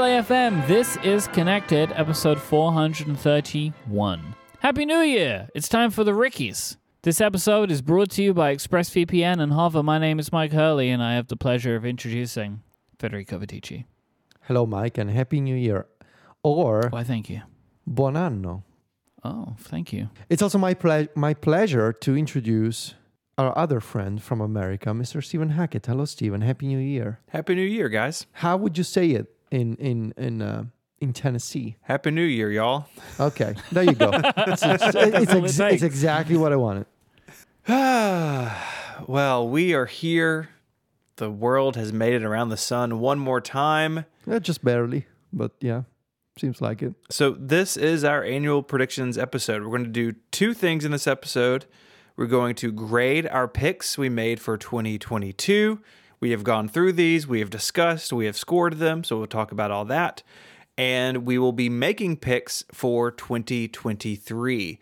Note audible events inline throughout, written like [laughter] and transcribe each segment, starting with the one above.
Relay FM. This is Connected, episode 431. Happy New Year! It's time for the Rickies. This episode is brought to you by ExpressVPN and Hover. My name is Myke Hurley, and I have the pleasure of introducing Federico Viticci. Hello, Myke, and Happy New Year. Or Why, thank you. Buon anno. Oh, thank you. It's also my, ple- my pleasure to introduce our other friend from America, Mr. Stephen Hackett. Hello, Stephen. Happy New Year. Happy New Year, guys. How would you say it in in in uh, in Tennessee? Happy New Year, y'all. Okay, there you go. [laughs] it's, it's, it's, ex- it's exactly what I wanted. [sighs] well, we are here. The world has made it around the sun one more time. Yeah, just barely, but yeah, seems like it. So, this is our annual predictions episode. We're going to do two things in this episode. We're going to grade our picks we made for 2022. We have gone through these, we have discussed, we have scored them. So, we'll talk about all that. And we will be making picks for 2023.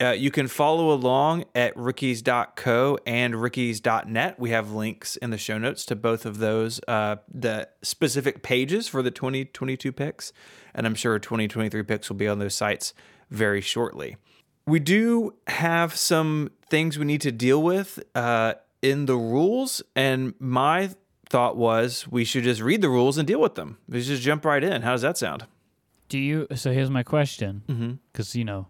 Uh, you can follow along at rickies.co and rickies.net. We have links in the show notes to both of those, uh, the specific pages for the 2022 picks. And I'm sure 2023 picks will be on those sites very shortly. We do have some things we need to deal with uh, in the rules. And my thought was we should just read the rules and deal with them. We should just jump right in. How does that sound? Do you? So here's my question, Mm-hmm. because you know,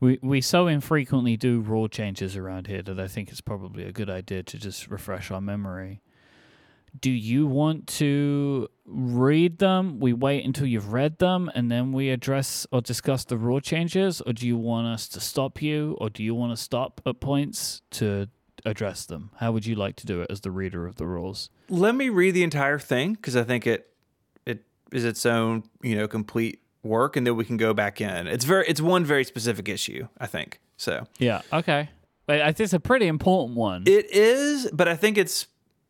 we we so infrequently do rule changes around here that I think it's probably a good idea to just refresh our memory. Do you want to read them? We wait until you've read them and then we address or discuss the rule changes, or do you want us to stop you, or do you want to stop at points to address them? How would you like to do it as the reader of the rules? let me read the entire thing because I think it it is its own you know complete work, and then we can go back in. It's very it's one very specific issue, I think. So Yeah. Okay. But I think it's a pretty important one. it is, but I think it's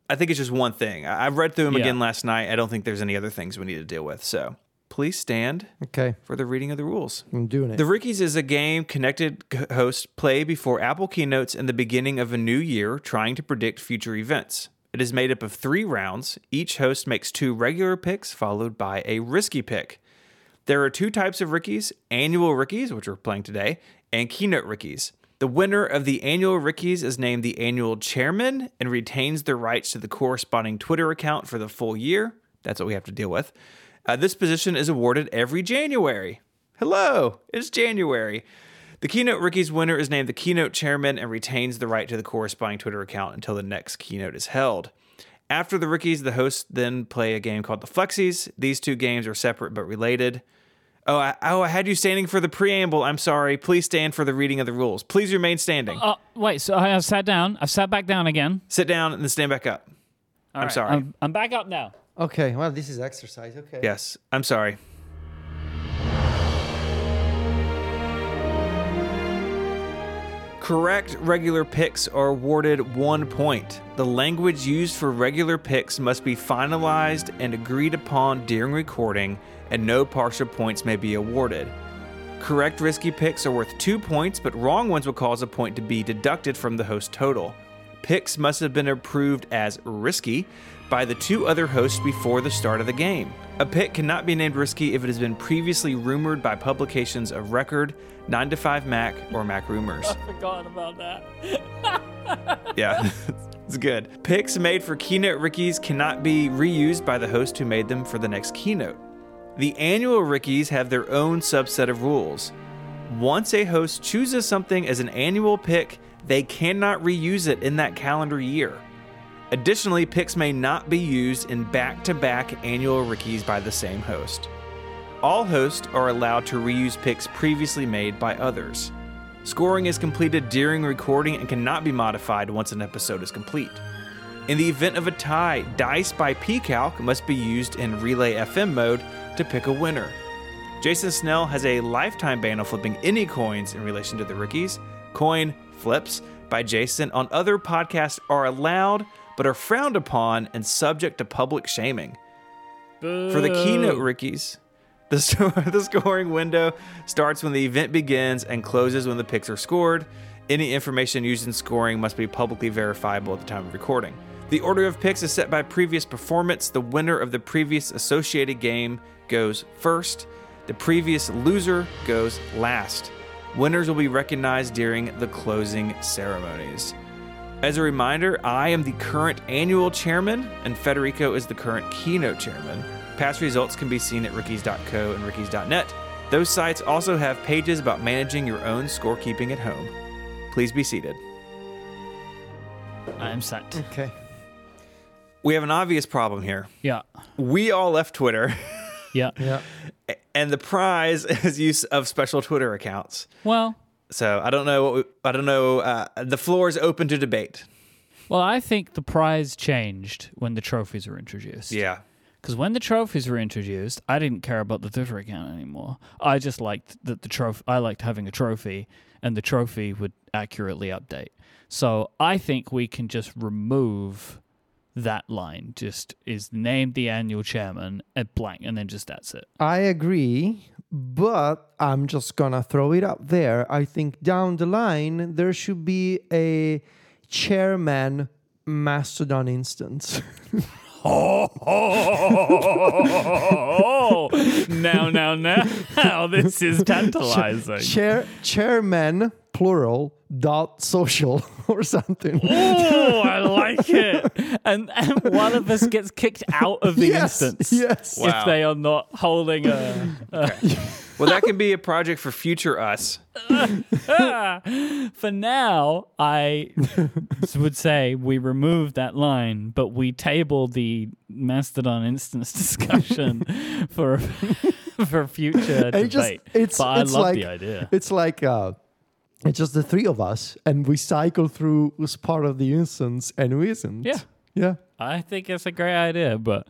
I think it's just one thing. I, I read through them Yeah. again last night. I don't think there's any other things we need to deal with. So please stand Okay, for the reading of the rules. I'm doing it. The Rickies is a game connected hosts play before Apple keynotes in the beginning of a new year, trying to predict future events. It is made up of three rounds. Each host makes two regular picks, followed by a risky pick. There are two types of Rickies annual Rickies, which we're playing today, and keynote Rickies. The winner of the annual Rickies is named the annual chairman and retains the rights to the corresponding Twitter account for the full year. That's what we have to deal with. Uh, this position is awarded every January. Hello, it's January. The keynote Rickies winner is named the keynote chairman and retains the right to the corresponding Twitter account until the next keynote is held. After the Rickies, the hosts then play a game called the Flexies. These two games are separate but related. Oh, I, oh, I had you standing for the preamble. I'm sorry. Please stand for the reading of the rules. Please remain standing. Oh, wait. So I have sat down. I've sat back down again. Sit down and then stand back up. All I'm right, sorry. I'm, I'm back up now. Okay, well, this is exercise. Okay. Yes, I'm sorry. Correct regular picks are awarded one point. The language used for regular picks must be finalized and agreed upon during recording, and no partial points may be awarded. Correct risky picks are worth two points, but wrong ones will cause a point to be deducted from the host total. Picks must have been approved as risky by the two other hosts before the start of the game. A pick cannot be named risky if it has been previously rumored by publications of record, 9 to 5 Mac, or Mac Rumors. [laughs] Forgotten about that. [laughs] Yeah, [laughs] it's good. Picks made for Keynote Rickies cannot be reused by the host who made them for the next keynote. The annual Rickies have their own subset of rules. Once a host chooses something as an annual pick, they cannot reuse it in that calendar year. Additionally, picks may not be used in back to back annual Rickies by the same host. All hosts are allowed to reuse picks previously made by others. Scoring is completed during recording and cannot be modified once an episode is complete. In the event of a tie, Dice by PCalc must be used in Relay FM mode to pick a winner. Jason Snell has a lifetime ban on flipping any coins in relation to the Rickies. Coin flips by Jason on other podcasts are allowed but are frowned upon and subject to public shaming. For the keynote Rickies, the, [laughs] the scoring window starts when the event begins and closes when the picks are scored. Any information used in scoring must be publicly verifiable at the time of recording. The order of picks is set by previous performance. The winner of the previous associated game goes first. The previous loser goes last. Winners will be recognized during the closing ceremonies. As a reminder, I am the current annual chairman, and Federico is the current keynote chairman. Past results can be seen at rickies.co and rickies.net. Those sites also have pages about managing your own scorekeeping at home. Please be seated. I'm set. Okay. We have an obvious problem here. Yeah. We all left Twitter, Yeah. Yeah. [laughs] and the prize is use of special Twitter accounts. Well, So I don't know. What we, I don't know. Uh, the floor is open to debate. well, I think the prize changed when the trophies were introduced. Yeah. Because when the trophies were introduced, I didn't care about the Twitter account anymore. I just liked that the trophy. I liked having a trophy, and the trophy would accurately update. So I think we can just remove that line. Just is named the annual chairman at blank, and then just that's it. I agree, but I'm just gonna throw it up there. I think down the line there should be a chairman Mastodon instance. [laughs] [laughs] Oh, [laughs] now, now, now, this is tantalizing. Chair chairman plural dot social [laughs] or something. Oh, I like it. [laughs] And, and one of us gets kicked out of the yes, instance yes. Wow. if they are not holding a. a Well, that can be a project for future us. [laughs] For now, I would say we remove that line, but we table the Mastodon instance discussion for for future it just- debate. it's- but I it's love like- the idea. It's like uh it's just the three of us and we cycle through who's part of the instance and who isn't. Yeah. Yeah. I think it's a great idea, but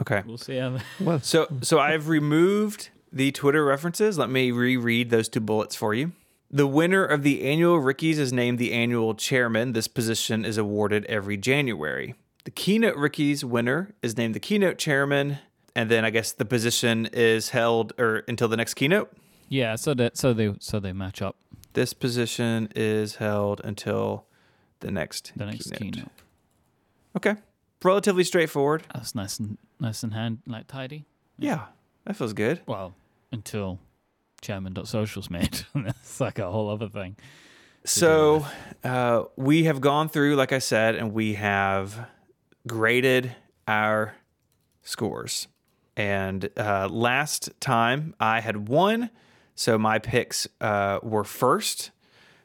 Okay. we'll see how. Well, So, so I've removed the Twitter references. Let me reread those two bullets for you. The winner of the annual Rickies is named the annual chairman. This position is awarded every January. The keynote Rickies winner is named the keynote chairman, and then I guess the position is held or until the next keynote. Yeah, so that so they so they match up This position is held until the next the next keynote. Okay, relatively straightforward. That's nice and nice and hand like tidy. Yeah, that feels good. Well, until chairman.social's made. [laughs] That's like a whole other thing. So uh, we have gone through, like I said, and we have graded our scores. And uh, last time I had won, so my picks uh, were first.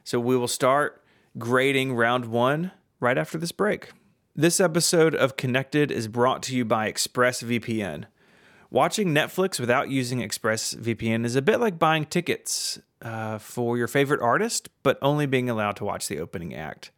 So we will start grading round one right after this break. This episode of Connected is brought to you by ExpressVPN. Watching Netflix without using ExpressVPN is a bit like buying tickets uh, for your favorite artist, but only being allowed to watch the opening act.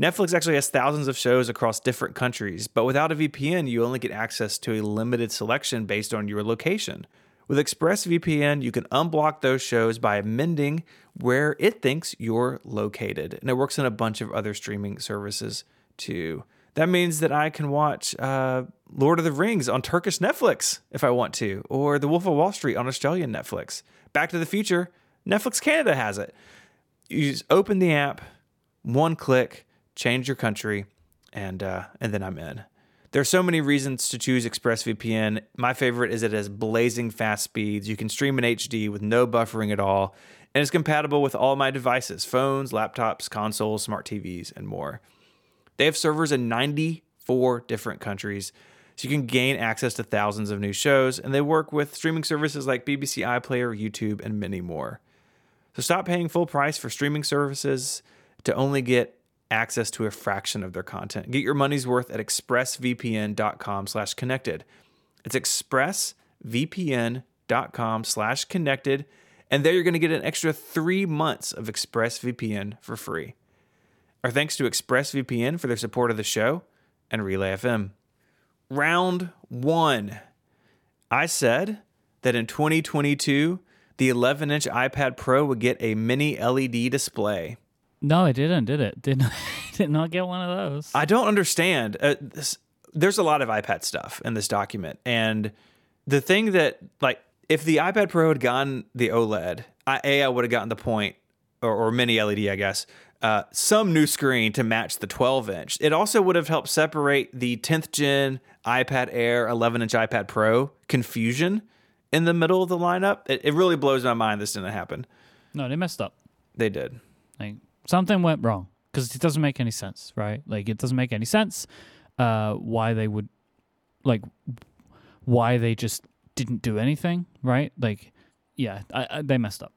Netflix actually has thousands of shows across different countries, but without a VPN, you only get access to a limited selection based on your location. With ExpressVPN, you can unblock those shows by amending where it thinks you're located, and it works on a bunch of other streaming services too. That means that I can watch uh, Lord of the Rings on Turkish Netflix if I want to, or The Wolf of Wall Street on Australian Netflix. Back to the Future, Netflix Canada has it. You just open the app, one click, change your country, and uh, and then I'm in. There are so many reasons to choose ExpressVPN. My favorite is it has blazing fast speeds. You can stream in HD with no buffering at all, and it's compatible with all my devices phones, laptops, consoles, smart TVs, and more. They have servers in 94 different countries, so you can gain access to thousands of new shows, and they work with streaming services like BBC iPlayer, YouTube, and many more. So stop paying full price for streaming services to only get access to a fraction of their content. Get your money's worth at expressvpn.com slash connected. It's expressvpn.com slash connected, and there you're going to get an extra three months of ExpressVPN for free. Our thanks to ExpressVPN for their support of the show and Relay FM. Round one. I said that in 2022, the 11 inch iPad Pro would get a mini LED display. No, it didn't, did it? [laughs] Did not, did not get one of those. I don't understand. Uh, this, there's a lot of iPad stuff in this document. And the thing that, like, if the iPad Pro had gotten the OLED, I, A, I would have gotten the point or, or mini LED, I guess, uh, some new screen to match the 12 inch. It also would have helped separate the 10th gen iPad Air, 11 inch iPad Pro confusion in the middle of the lineup. It, it really blows my mind this didn't happen. No, they messed up. They did. Like something went wrong because it doesn't make any sense, right? Like it doesn't make any sense uh, why they would like why they just didn't do anything, right? Like, yeah, I, I, they messed up.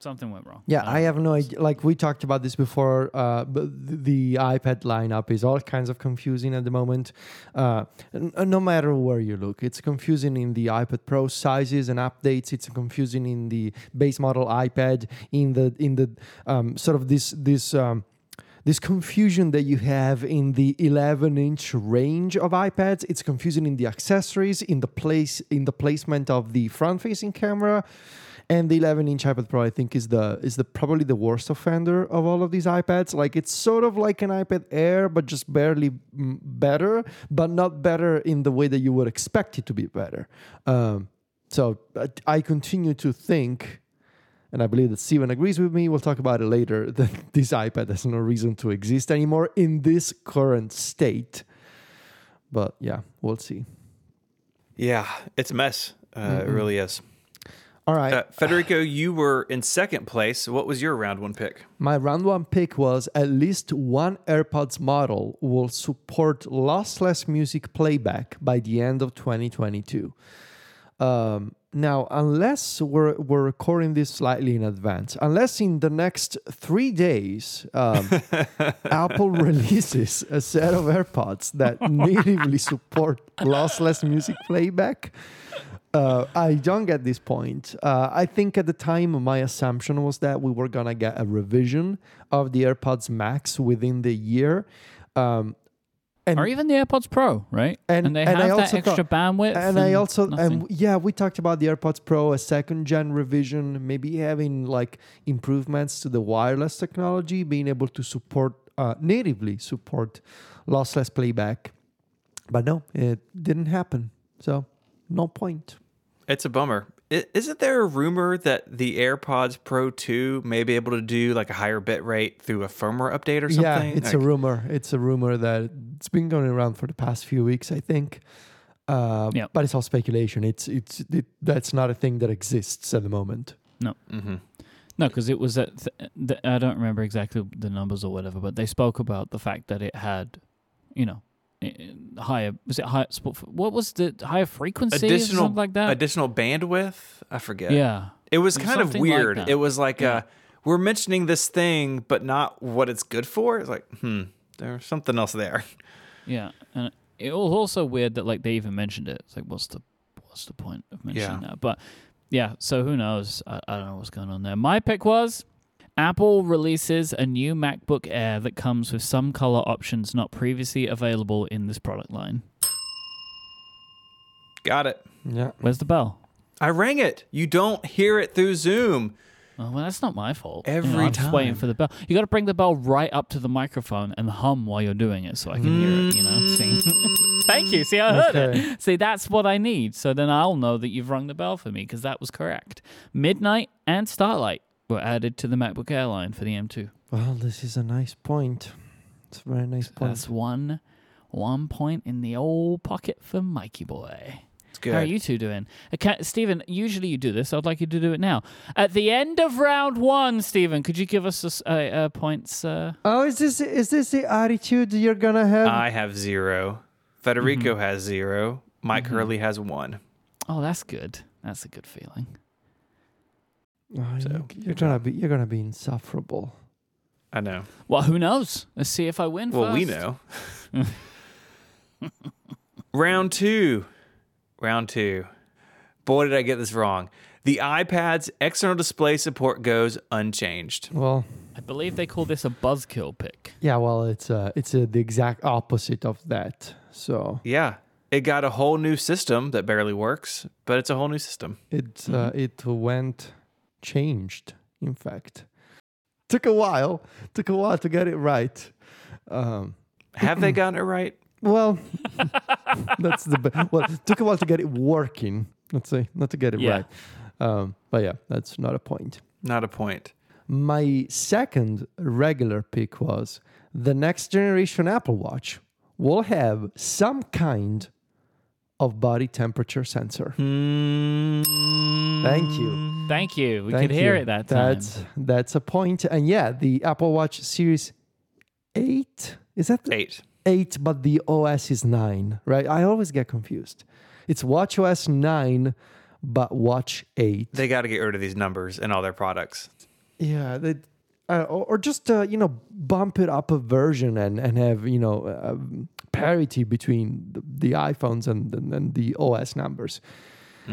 Something went wrong. Yeah, don't I have no idea. Like we talked about this before, uh, but th- the iPad lineup is all kinds of confusing at the moment. Uh, n- no matter where you look, it's confusing in the iPad Pro sizes and updates. It's confusing in the base model iPad. In the in the um, sort of this this. Um, this confusion that you have in the 11 inch range of iPads, it's confusing in the accessories, in the place, in the placement of the front facing camera, and the 11 inch iPad Pro I think is the is the probably the worst offender of all of these iPads. Like it's sort of like an iPad Air, but just barely mm, better, but not better in the way that you would expect it to be better. Um, so uh, I continue to think, and I believe that Stephen agrees with me. We'll talk about it later. [laughs] That this iPad has no reason to exist anymore in this current state. But yeah, we'll see. Yeah, it's a mess. Uh, It really is. All right. Uh, Federico, you were in second place. What was your round one pick? My round one pick was at least one AirPods model will support lossless music playback by the end of 2022. Um, now, unless we're, we're recording this slightly in advance, unless in the next three days um, [laughs] Apple releases a set of AirPods that [laughs] natively support lossless music playback, uh, I don't get this point. Uh, I think at the time, my assumption was that we were gonna get a revision of the AirPods Max within the year. Um, and or even the AirPods Pro, right? And- they and I have that also extra bandwidth. and I also and yeah, we talked about the AirPods Pro, a second gen revision, maybe having like improvements to the wireless technology, being able to support uh, natively support lossless playback. But no, it didn't happen. So no point. It's a bummer. I- Isn't there a rumor that the AirPods Pro 2 may be able to do like a higher bit rate through a firmware update or something? Yeah, it's a rumor. It's a rumor that it's been going around for the past few weeks, I think. Uh, Yeah. But it's all speculation. It's it's it, that's not a thing that exists at the moment. No. Mm-hmm. No, because it was at th- th- I don't remember exactly the numbers or whatever, but they spoke about the fact that it had, you know, i- i- higher was it higher what was the higher frequency or Additional something like that? Additional bandwidth? I forget. yeah, It was kind of something like weird. that. it was like Yeah. uh, we're mentioning this thing, but not what it's good for. It's like, hmm, there's something else there. yeah, and it was also weird that like they even mentioned it. It's like, what's the what's the point of mentioning Yeah. that? But yeah, so who knows? I, I don't know what's going on there. My pick was. Apple releases a new MacBook Air that comes with some color options not previously available in this product line. Got it. Yeah. Where's the bell? I rang it. You don't hear it through Zoom. Oh, well, that's not my fault. You know, I'm just waiting for the bell. You got to bring the bell right up to the microphone and hum while you're doing it, so I can hear it. You know. Mm. See? [laughs] Thank you. See, I heard Okay. it. See, that's what I need. So then I'll know that you've rung the bell for me because that was correct. Midnight and Starlight were added to the MacBook Air line for the M2. Well, this is a nice point. It's a very nice point. That's one, one point in the old pocket for Mikey boy. It's good. How are you two doing? Okay, Stephen, usually you do this. I'd like you to do it now. At the end of round one, Stephen, could you give us a s- uh, uh, points? Uh, oh, is this is this the attitude you're gonna have? I have zero. Federico Mm-hmm. has zero. Myke Hurley has one. oh, that's good. That's a good feeling. Oh, So, you, you're gonna be you're gonna be insufferable. I know. Well, who knows? Let's see if I win Well, we know. [laughs] Round two. Round two. Boy, did I get this wrong. The iPad's external display support goes unchanged. Well, I believe they call this a buzzkill pick. yeah. Well, it's uh, it's uh, the exact opposite of that. So Yeah. It got a whole new system that barely works, but it's a whole new system. it uh, it went changed. In fact, took a while. Took a while to get it right. Um, Have they gotten it right? [clears throat] well, [laughs] that's the be- well. Took a while to get it working. Let's say not to get it Yeah. right. Um, but yeah, that's not a point. Not a point. My second regular pick was the next generation Apple Watch will have some kind of body temperature sensor. Hmm. Thank you. Thank you. We Thank could hear you. it that time. That's that's a point. And yeah, the Apple Watch Series 8 is that Eight. 8 but the OS is 9, right? I always get confused. It's Watch OS 9 but Watch 8. They got to get rid of these numbers in all their products. Yeah, they, uh, or, or just uh, you know bump it up a version and and have you know uh, parity between the, the iPhones and, and and the OS numbers.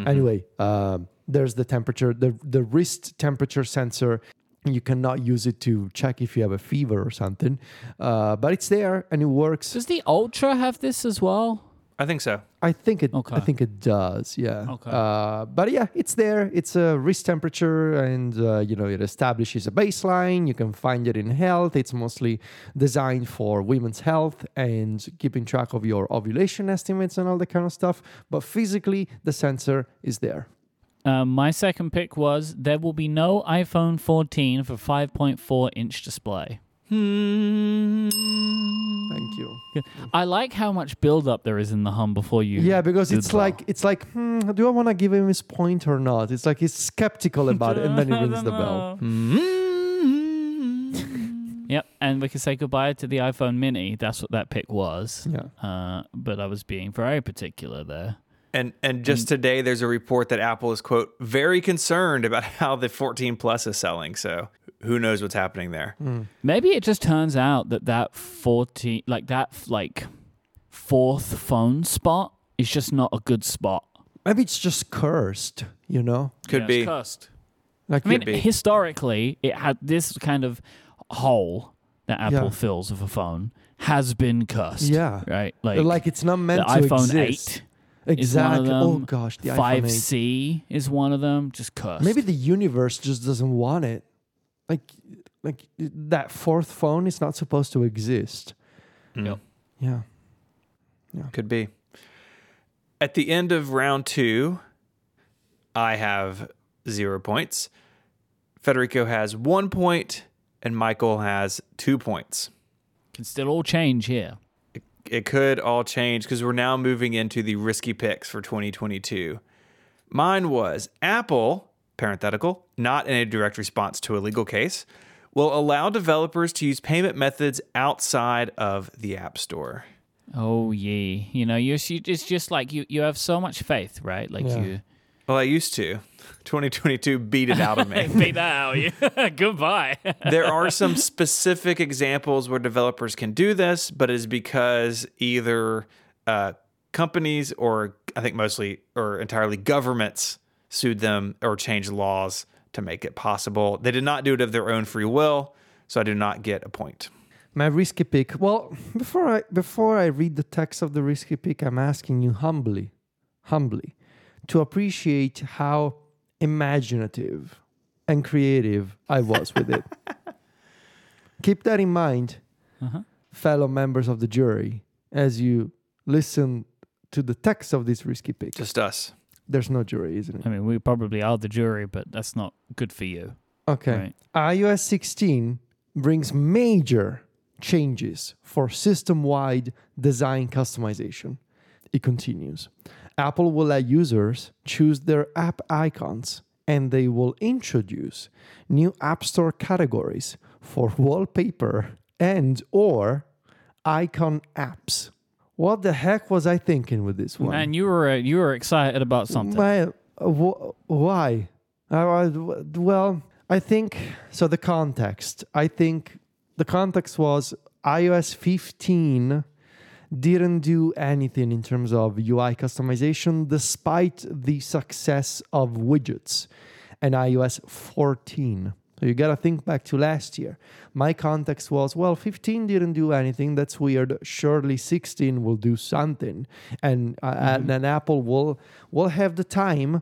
Anyway, um there's the temperature, the the wrist temperature sensor. You cannot use it to check if you have a fever or something, uh, but it's there and it works. Does the Ultra have this as well? I think so. I think it. I think it does. Yeah. Okay. Uh, but yeah, it's there. It's a wrist temperature, and uh, you know it establishes a baseline. You can find it in health. It's mostly designed for women's health and keeping track of your ovulation estimates and all that kind of stuff. But physically, the sensor is there. Um, my second pick was there will be no iPhone 14 for 5.4 inch display. Thank you. I like how much build up there is in the hum before you. Yeah, because it's the like it's like, hmm, do I want to give him his point or not? It's like he's skeptical [laughs] about it, and then he rings don't the bell. [laughs] Mm-hmm. Yep, and we can say goodbye to the iPhone Mini. That's what that pick was. Yeah. Uh, but I was being very particular there. And and just today, there's a report that Apple is quote very concerned about how the 14 Plus is selling. So who knows what's happening there? Hmm. Maybe it just turns out that that 14, like that, like fourth phone spot is just not a good spot. Maybe it's just cursed. You know, Could Yeah, be. it's cursed. like I mean, be. historically, it had this kind of hole that Apple Yeah. fills with a phone has been cursed. Yeah. Right? like, Like, it's not the meant to iPhone exist. 8 is one of Exactly. them. Oh gosh, the iPhone 8. 5C is one of them. Just cursed. Maybe the universe just doesn't want it. Like, like that fourth phone is not supposed to exist. Mm. Yeah. Could be. At the end of round two, I have zero points. Federico has one point, and Michael has two points. can still all change here. It could all change because we're now moving into the risky picks for 2022. Mine was Apple, parenthetical, not in a direct response to a legal case, will allow developers to use payment methods outside of the App Store. Oh yeah, you know, you you- it's just like you you have so much faith, right? Like Yeah. you Well, I used to. 2022 beat it out of me. [laughs] beat that out. of You [laughs] goodbye. [laughs] there are some specific examples where developers can do this, but it's because either uh, companies or I think mostly or entirely governments sued them or changed laws to make it possible. They did not do it of their own free will, so I do not get a point. My risky pick. Well, before I before I read the text of the risky pick, I'm asking you humbly, humbly, to appreciate how imaginative and creative I was with it. [laughs] Keep that in mind, Uh-huh. fellow members of the jury, as you listen to the text of this risky pick. Just us. There's no jury, isn't it? I mean, we probably are the jury, but that's not good for you, Okay. right? iOS 16 brings major changes for system wide design customization. It continues. Apple will let users choose their app icons and they will introduce new App Store categories for wallpaper and or icon apps. What the heck was I thinking with this one? Man, you were uh, you were excited about something. Why? uh, wh- why? Well, I think so. The context. I think the context was iOS 15 didn't do anything in terms of UI customization, despite the success of widgets and iOS 14. So you got to think back to last year. My context was, well, 15 didn't do anything. That's weird. Surely 16 will do something, and uh, and then Apple will will have the time,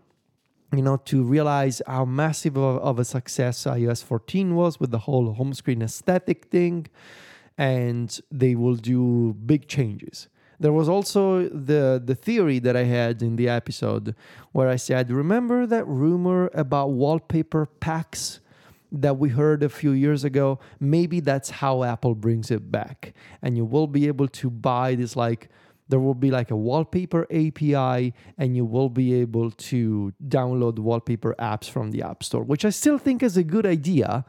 you know, to realize how massive of, of a success iOS 14 was with the whole home screen aesthetic thing, and they will do big changes. There was also the the theory that I had in the episode where I said, remember that rumor about wallpaper packs? That we heard a few years ago. Maybe that's how Apple brings it back. And you will be able to buy this like there will be like a wallpaper API and you will be able to download wallpaper apps from the App Store, which I still think is a good idea,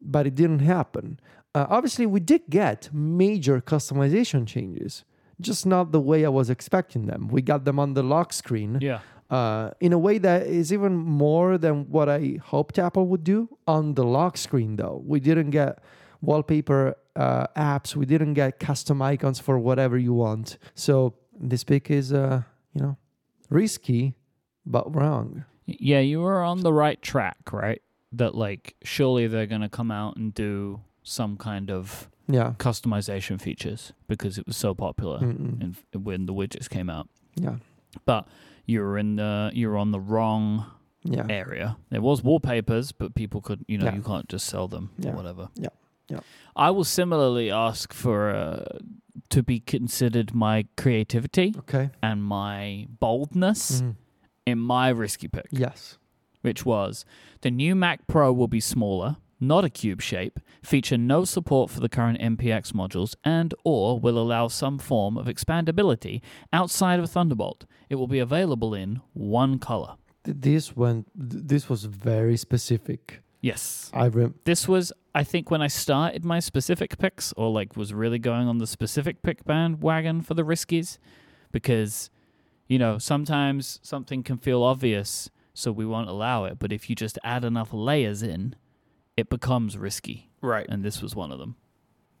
but it didn't happen. Uh, obviously, we did get major customization changes, just not the way I was expecting them. We got them on the lock screen Yeah. Uh, in a way that is even more than what I hoped Apple would do on the lock screen, though. We didn't get wallpaper uh, apps, we didn't get custom icons for whatever you want. So this pick is, uh, you know, risky, but wrong. Yeah, you were on the right track, right? That like surely they're gonna come out and do some kind of Yeah. customization features because it was so popular in, when the widgets came out. Yeah. But you were in the you're on the wrong Yeah. area. There was wallpapers, but people could you know Yeah. you can't just sell them Yeah. or whatever. Yeah. Yeah. I will similarly ask for uh, to be considered my creativity Okay. and my boldness Mhm. in my risky pick. Yes. which was the new Mac Pro will be smaller, not a cube shape, feature no support for the current MPX modules, and or will allow some form of expandability outside of Thunderbolt. It will be available in one color. This went. This was very specific. Yes. I rem- This was I think when I started my specific picks or like was really going on the specific pick bandwagon for the riskies because you know, sometimes something can feel obvious so we won't allow it, but if you just add enough layers in, it becomes risky. Right. and this was one of them.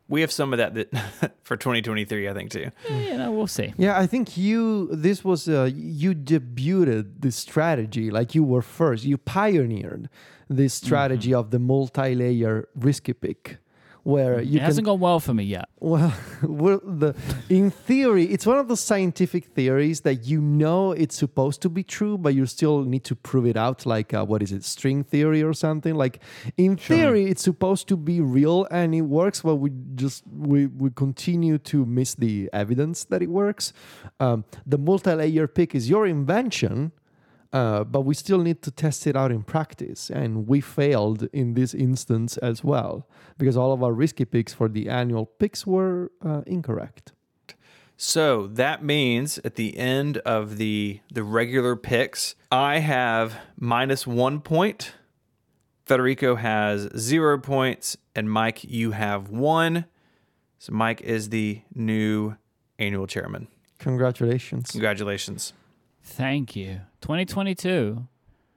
We have some of that, that [laughs] for 2023, I think, too. Eh, you know, we'll see. Yeah, I think you. This was uh, you debuted this strategy. Like you were first. You pioneered this strategy of the multi-layer risky pick, where you it can hasn't gone well for me yet. Well, [laughs] well, the in theory, it's one of those scientific theories that you know it's supposed to be true, but you still need to prove it out. Like uh, what is it, string theory or something? Like in theory, it's supposed to be real and it works, but we just we we continue to miss the evidence that it works. Um, the multi-layer pick is your invention. Uh, but we still need to test it out in practice. And we failed in this instance as well because all of our risky picks for the annual picks were uh, incorrect. So that means at the end of the the regular picks, I have minus one point. Federico has zero points, and Myke, you have one. So Myke is the new annual chairman. Congratulations. Congratulations. Thank you. 2022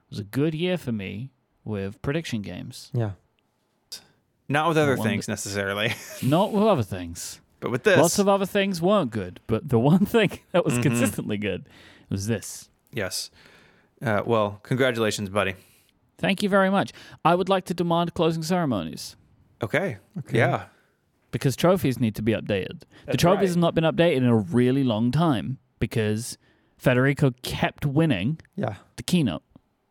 was a good year for me with prediction games. Yeah. Not with other wonder- things necessarily, [laughs] Not with other things. but with this. Lots of other things weren't good, but the [laughs] one thing that was Mhm. consistently good was this. yes. Uh, well, congratulations, buddy. Thank you very much. I would like to demand closing ceremonies Okay. Okay. Yeah. because trophies need to be updated. the trophies right. have not been updated in a really long time because Federico kept winning Yeah. the keynote.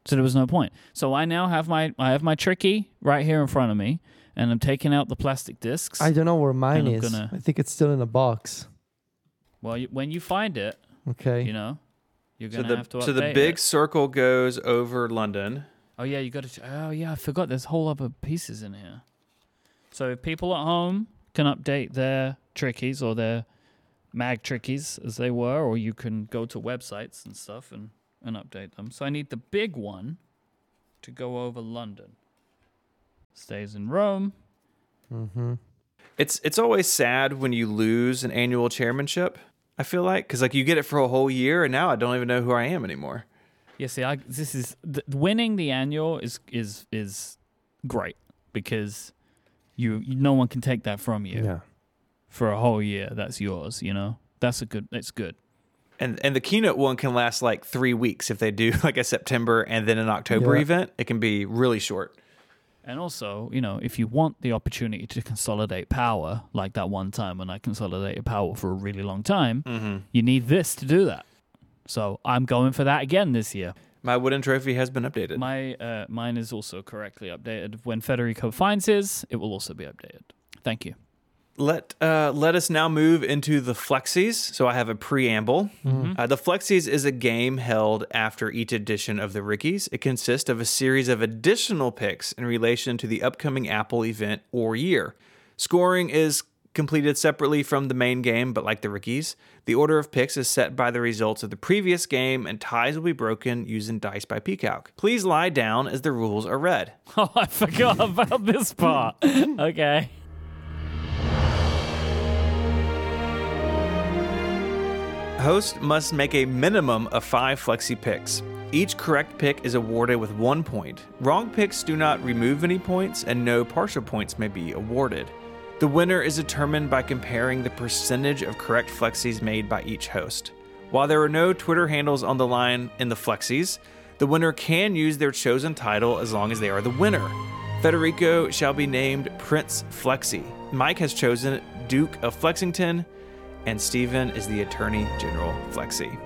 So there was no point. So I now have my I have my tricky right here in front of me, and I'm taking out the plastic discs. I don't know where mine is. gonna- I think it's still in a box. well, you, when you find it, Okay. you know, you're gonna the have to. so the big it. circle goes over London. Oh yeah, you got to. Oh yeah, I forgot. There's whole other pieces in here. So if people at home can update their trickies or their mag trickies as they were, or you can go to websites and stuff and and update them. So I need the big one to go over London. Stays in Rome. Mm-hmm. It's it's always sad when you lose an annual chairmanship. I feel like because like you get it for a whole year, and now I don't even know who I am anymore. Yeah, see, I this is th- winning the annual is is is great because you, you no one can take that from you Yeah. For a whole year. That's yours. You know, that's a good. That's good. And and the keynote one can last like three weeks if they do [laughs] like a September and then an October Yeah. event. It can be really short. And also, you know, if you want the opportunity to consolidate power, like that one time when I consolidated power for a really long time, Mm-hmm. you need this to do that. So I'm going for that again this year. My wooden trophy has been updated. My uh, mine is also correctly updated. When Federico finds his, it will also be updated. Thank you. Let uh, let us now move into the Flexies. So I have a preamble. Uh, the Flexies is a game held after each edition of the Rickies. It consists of a series of additional picks in relation to the upcoming Apple event or year. Scoring is completed separately from the main game, but like the Rickies, the order of picks is set by the results of the previous game, and ties will be broken using dice by PCalc. Please lie down as the rules are read. [laughs] Oh, I forgot about this part. [laughs] Okay. The host must make a minimum of five flexi picks. Each correct pick is awarded with one point. Wrong picks do not remove any points, and no partial points may be awarded. The winner is determined by comparing the percentage of correct flexis made by each host. While there are no Twitter handles on the line in the flexis, the winner can use their chosen title as long as they are the winner. Federico shall be named Prince Flexi. Myke has chosen Duke of Flexington, and Stephen is the Attorney General Flexi.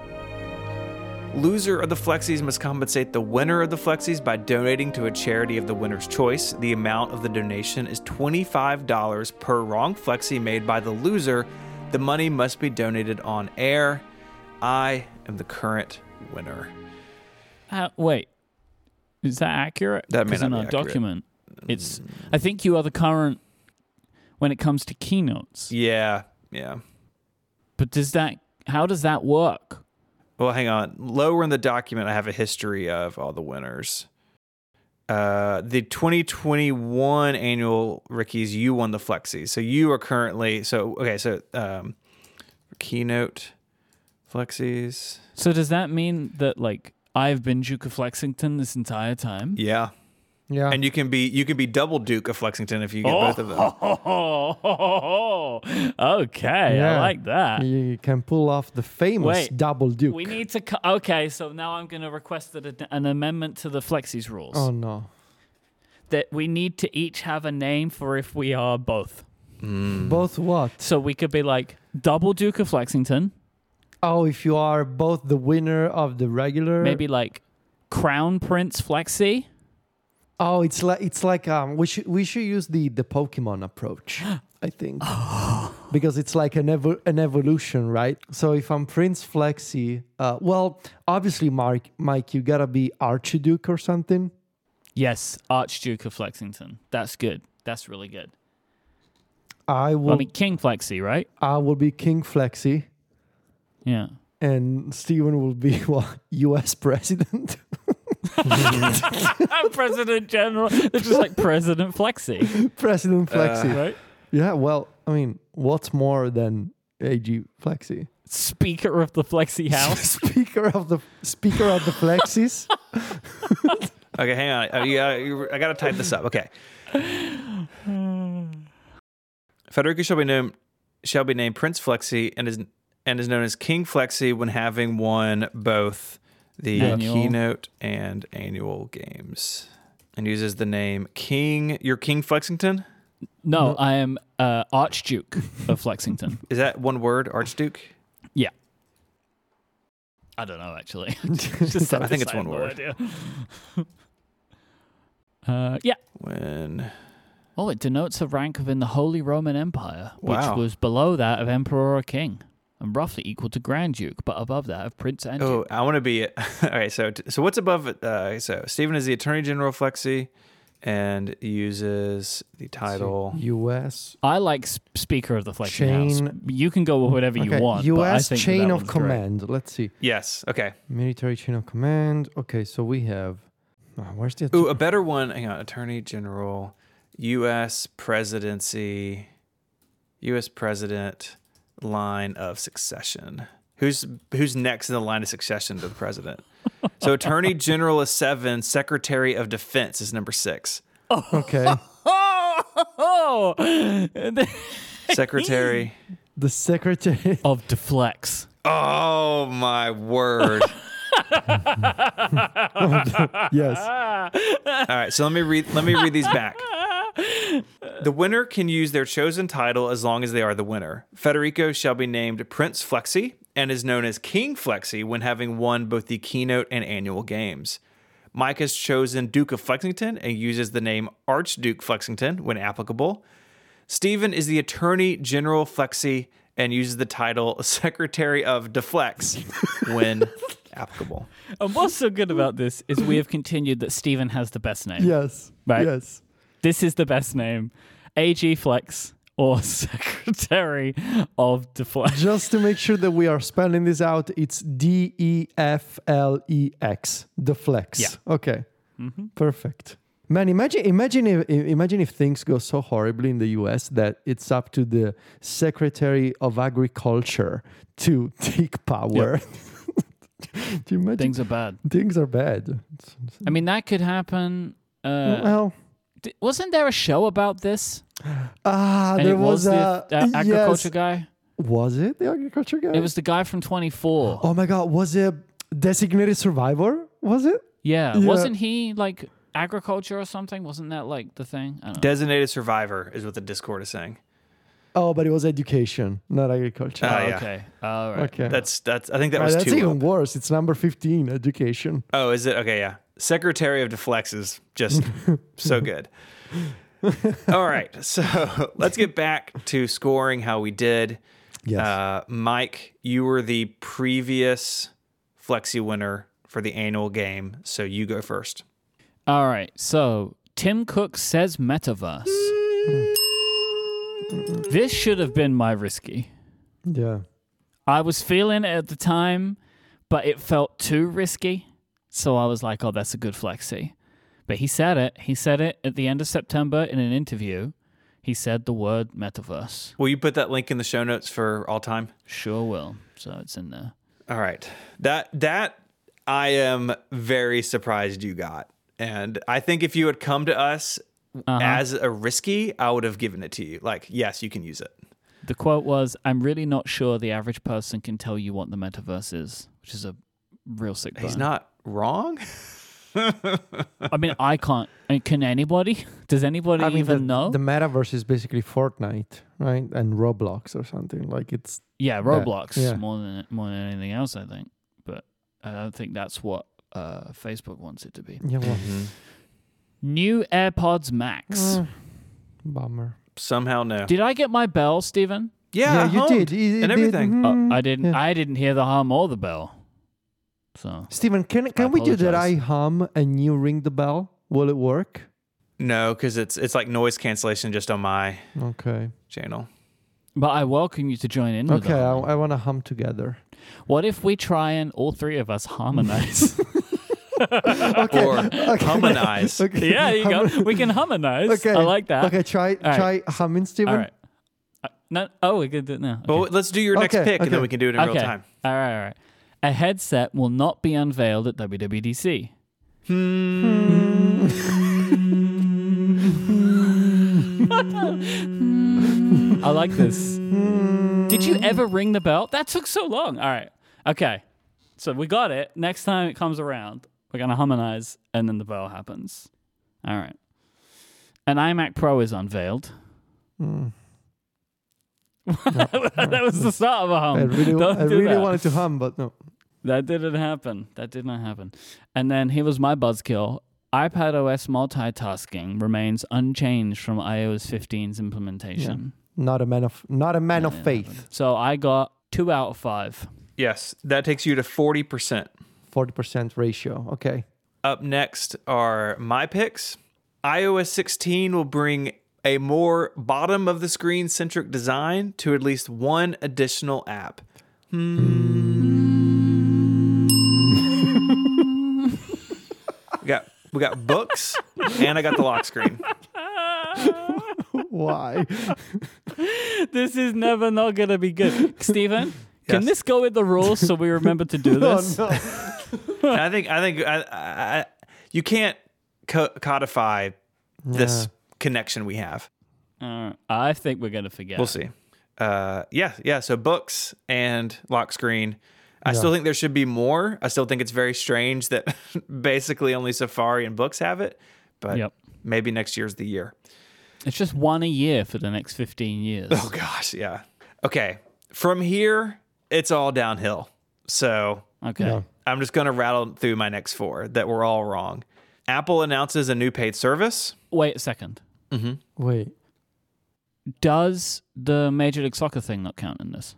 Loser of the Flexies must compensate the winner of the Flexies by donating to a charity of the winner's choice. The amount of the donation is $25 per wrong Flexi made by the loser. The money must be donated on air. I am the current winner. Uh, wait, is that accurate? That may in not our be accurate. document, it's. I think you are the current when it comes to keynotes. Yeah, yeah. But does that? How does that work? Well, hang on. Lower in the document, I have a history of all the winners. Uh, the 2021 annual Rickies, you won the Flexies. So you are currently so okay. So um, keynote Flexies. So does that mean that like I've been of Flexington this entire time? Yeah, Yeah. and you can be you can be double Duke of Flexington if you get both of them. Oh, [laughs] okay. I like that. you can pull off the famous Wait, double duke. We need to. Co- okay, so now I'm going to request that a, an amendment to the Flexies rules oh no. that we need to each have a name for if we are both. Hmm. Both what? So we could be like double Duke of Flexington, Oh, if you are both the winner of the regular. maybe like Crown Prince Flexi. Oh, it's like it's like um we should we should use the the Pokemon approach. I think [gasps] because it's like an evo- an evolution, right? So if I'm Prince Flexi, uh, well, obviously, Mark, Myke, you gotta be Archduke or something. Yes, Archduke of Flexington. That's good. That's really good. I will. Well, I mean, King Flexi, right? I will be King Flexi, Yeah. and Stephen will be [laughs] what U.S. president. [laughs] [laughs] President General. It's just like President Flexi, president Flexi. right? yeah. Well, I mean, what's more than AG Flexi? Speaker of the Flexi [laughs] House. Speaker of the Speaker of the Flexis. [laughs] Okay, hang on. Uh, you, uh, you- I got to type this up. Okay. [sighs] Federico shall be named shall be named Prince Flexi and is and is known as King Flexi when having won both the Annual. keynote and annual games, and uses the name King. You're King Flexington. No, I am uh, Archduke of Flexington. [laughs] Is that one word, Archduke? Yeah. I don't know actually. [laughs] [laughs] Just I think it's one word. uh, yeah. When Oh, it denotes a rank within the Holy Roman Empire, which Wow. was below that of Emperor or King, and roughly equal to Grand Duke, but above that of Prince and oh, I want to be. [laughs] All right, so so what's above it? Uh, so Stephen is the Attorney General Flexi, and uses the title. U.S. I like s- Speaker of the Flexi House. You can go with whatever you Okay, want. but I U.S. think that chain that of one's great. command. Let's see. Yes. Okay. Military chain of command. Okay, so we have. Oh, where's the? Ooh, a better one. Hang on. Attorney General, U.S. Presidency, U.S. President, line of succession. Who's who's next in the line of succession to the president? so Attorney General is seven. Secretary of Defense is number six. Oh. okay, Oh, [laughs] Secretary. [laughs] the secretary. of Deflex. oh my word! [laughs] yes. All right, so let me read. Let me read these back. The winner can use their chosen title as long as they are the winner. Federico shall be named Prince Flexi and is known as King Flexi when having won both the keynote and annual games. Myke has chosen Duke of Flexington and uses the name Archduke Flexington when applicable. Stephen is the Attorney General Flexi and uses the title [laughs] Secretary of Deflex when [laughs] applicable. And what's so good about this is we have continued that Stephen has the best name. Yes. Right. Yes. This is the best name. AG Flex or [laughs] Secretary of Deflex. Just to make sure that we are spelling this out, it's D E F L E X. The flex. Yeah. Okay. Mm-hmm. Perfect. Man, imagine imagine if imagine if things go so horribly in the US that it's up to the Secretary of Agriculture to [laughs] take power. [laughs] Do you imagine Things are bad. things are bad? I mean, that could happen. Uh, well, wasn't there a show about this? [gasps] ah, And there it was, was, the a uh, agriculture yes. guy. Was it the agriculture guy? It was the guy from 24. Oh my god, was it designated survivor? Was it? Yeah. Yeah. Wasn't he like agriculture or something? Wasn't that like the thing? I don't know. Designated survivor is what the Discord is saying. Oh, but it was education, not agriculture. Ah, Oh, yeah. okay. All right. okay. That's that's. I think that Right, was that's two. even up. worse. It's number 15, education. Oh, is it? Okay, yeah. Secretary of Deflex is just so [laughs] good. All right, so let's get back to scoring how we did. Yes. Uh, Myke, you were the previous Flexi winner for the annual game, so you go first. All right. So Tim Cook says metaverse. [laughs] this should have been my risky. yeah. I was feeling it at the time, but it felt too risky. So I was like, oh, that's a good flexi. But he said it. He said it at the end of September in an interview. He said the word metaverse. Will you put that link in the show notes for all time? Sure will. So it's in there. All right. That that I am very surprised you got. And I think if you had come to us Uh-huh. as a risky, I would have given it to you. Like, yes, you can use it. The quote was, I'm really not sure the average person can tell you what the metaverse is, which is a real sick He's not wrong. [laughs] I mean, I can't. I mean, can anybody? [laughs] Does anybody I mean, even the, know? the metaverse is basically Fortnite, right? And Roblox or something. Like it's yeah, Roblox yeah. more than more than anything else, I think. But I don't think that's what uh, Facebook wants it to be. yeah, well, New AirPods Max. uh, bummer. Somehow no. Did I get my bell, Stephen? Yeah, yeah you did. You- you and did. everything. Mhm. Uh, I didn't. yeah. I didn't hear the hum or the bell. So Stephen, can can we do that? I hum and you ring the bell. Will it work? No, because it's it's like noise cancellation just on my Okay. channel. But I welcome you to join in. Okay, the I. I want to hum together. What if we try and all three of us harmonize? [laughs] Okay. Or okay. harmonize. Okay. yeah, you go. Hum- We can harmonize. Okay. I like that. Okay, try right. try humming, Stephen. All right. Uh, no, oh, we could do it now. Okay. Well, let's do your next Okay, pick, and then we can do it in real time. All right, all right. A headset will not be unveiled at WWDC. [laughs] I like this. Did you ever ring the bell? That took so long. All right. Okay. So we got it. Next time it comes around, we're going to harmonize and then the bell happens. All right. An iMac Pro is unveiled. Hmm. [laughs] that was the start of a hum. I really, Don't I do really that. wanted to hum, but no. That didn't happen. That did not happen. And then here was my buzzkill. iPadOS multitasking remains unchanged from iOS 15's implementation. Not a man of not a man of Yeah, faith. So I got two out of five. Yes, that takes you to forty percent. Forty percent ratio. Okay. Up next are my picks. iOS 16 will bring a more bottom of the screen centric design to at least one additional app. Hmm. We got books and I got the lock screen. [laughs] Why? This is never not going to be good. Stephen, can Yes. this go with the rules so we remember to do [laughs] oh this? no. I think I think I, I, I, you can't co- codify this Yeah. connection we have. Uh, I think we're going to forget. We'll see. Uh, yeah, yeah. So books and lock screen. I Yeah. still think there should be more. I still think it's very strange that [laughs] basically only Safari and books have it, but Yep. maybe next year's the year. It's just one a year for the next 15 years. Oh gosh, yeah. Okay, from here it's all downhill. So Okay. Yeah. I'm just gonna rattle through my next four that were all wrong. Apple announces a new paid service. Wait a second. mm-hmm. Wait. Does the Major League Soccer thing not count in this?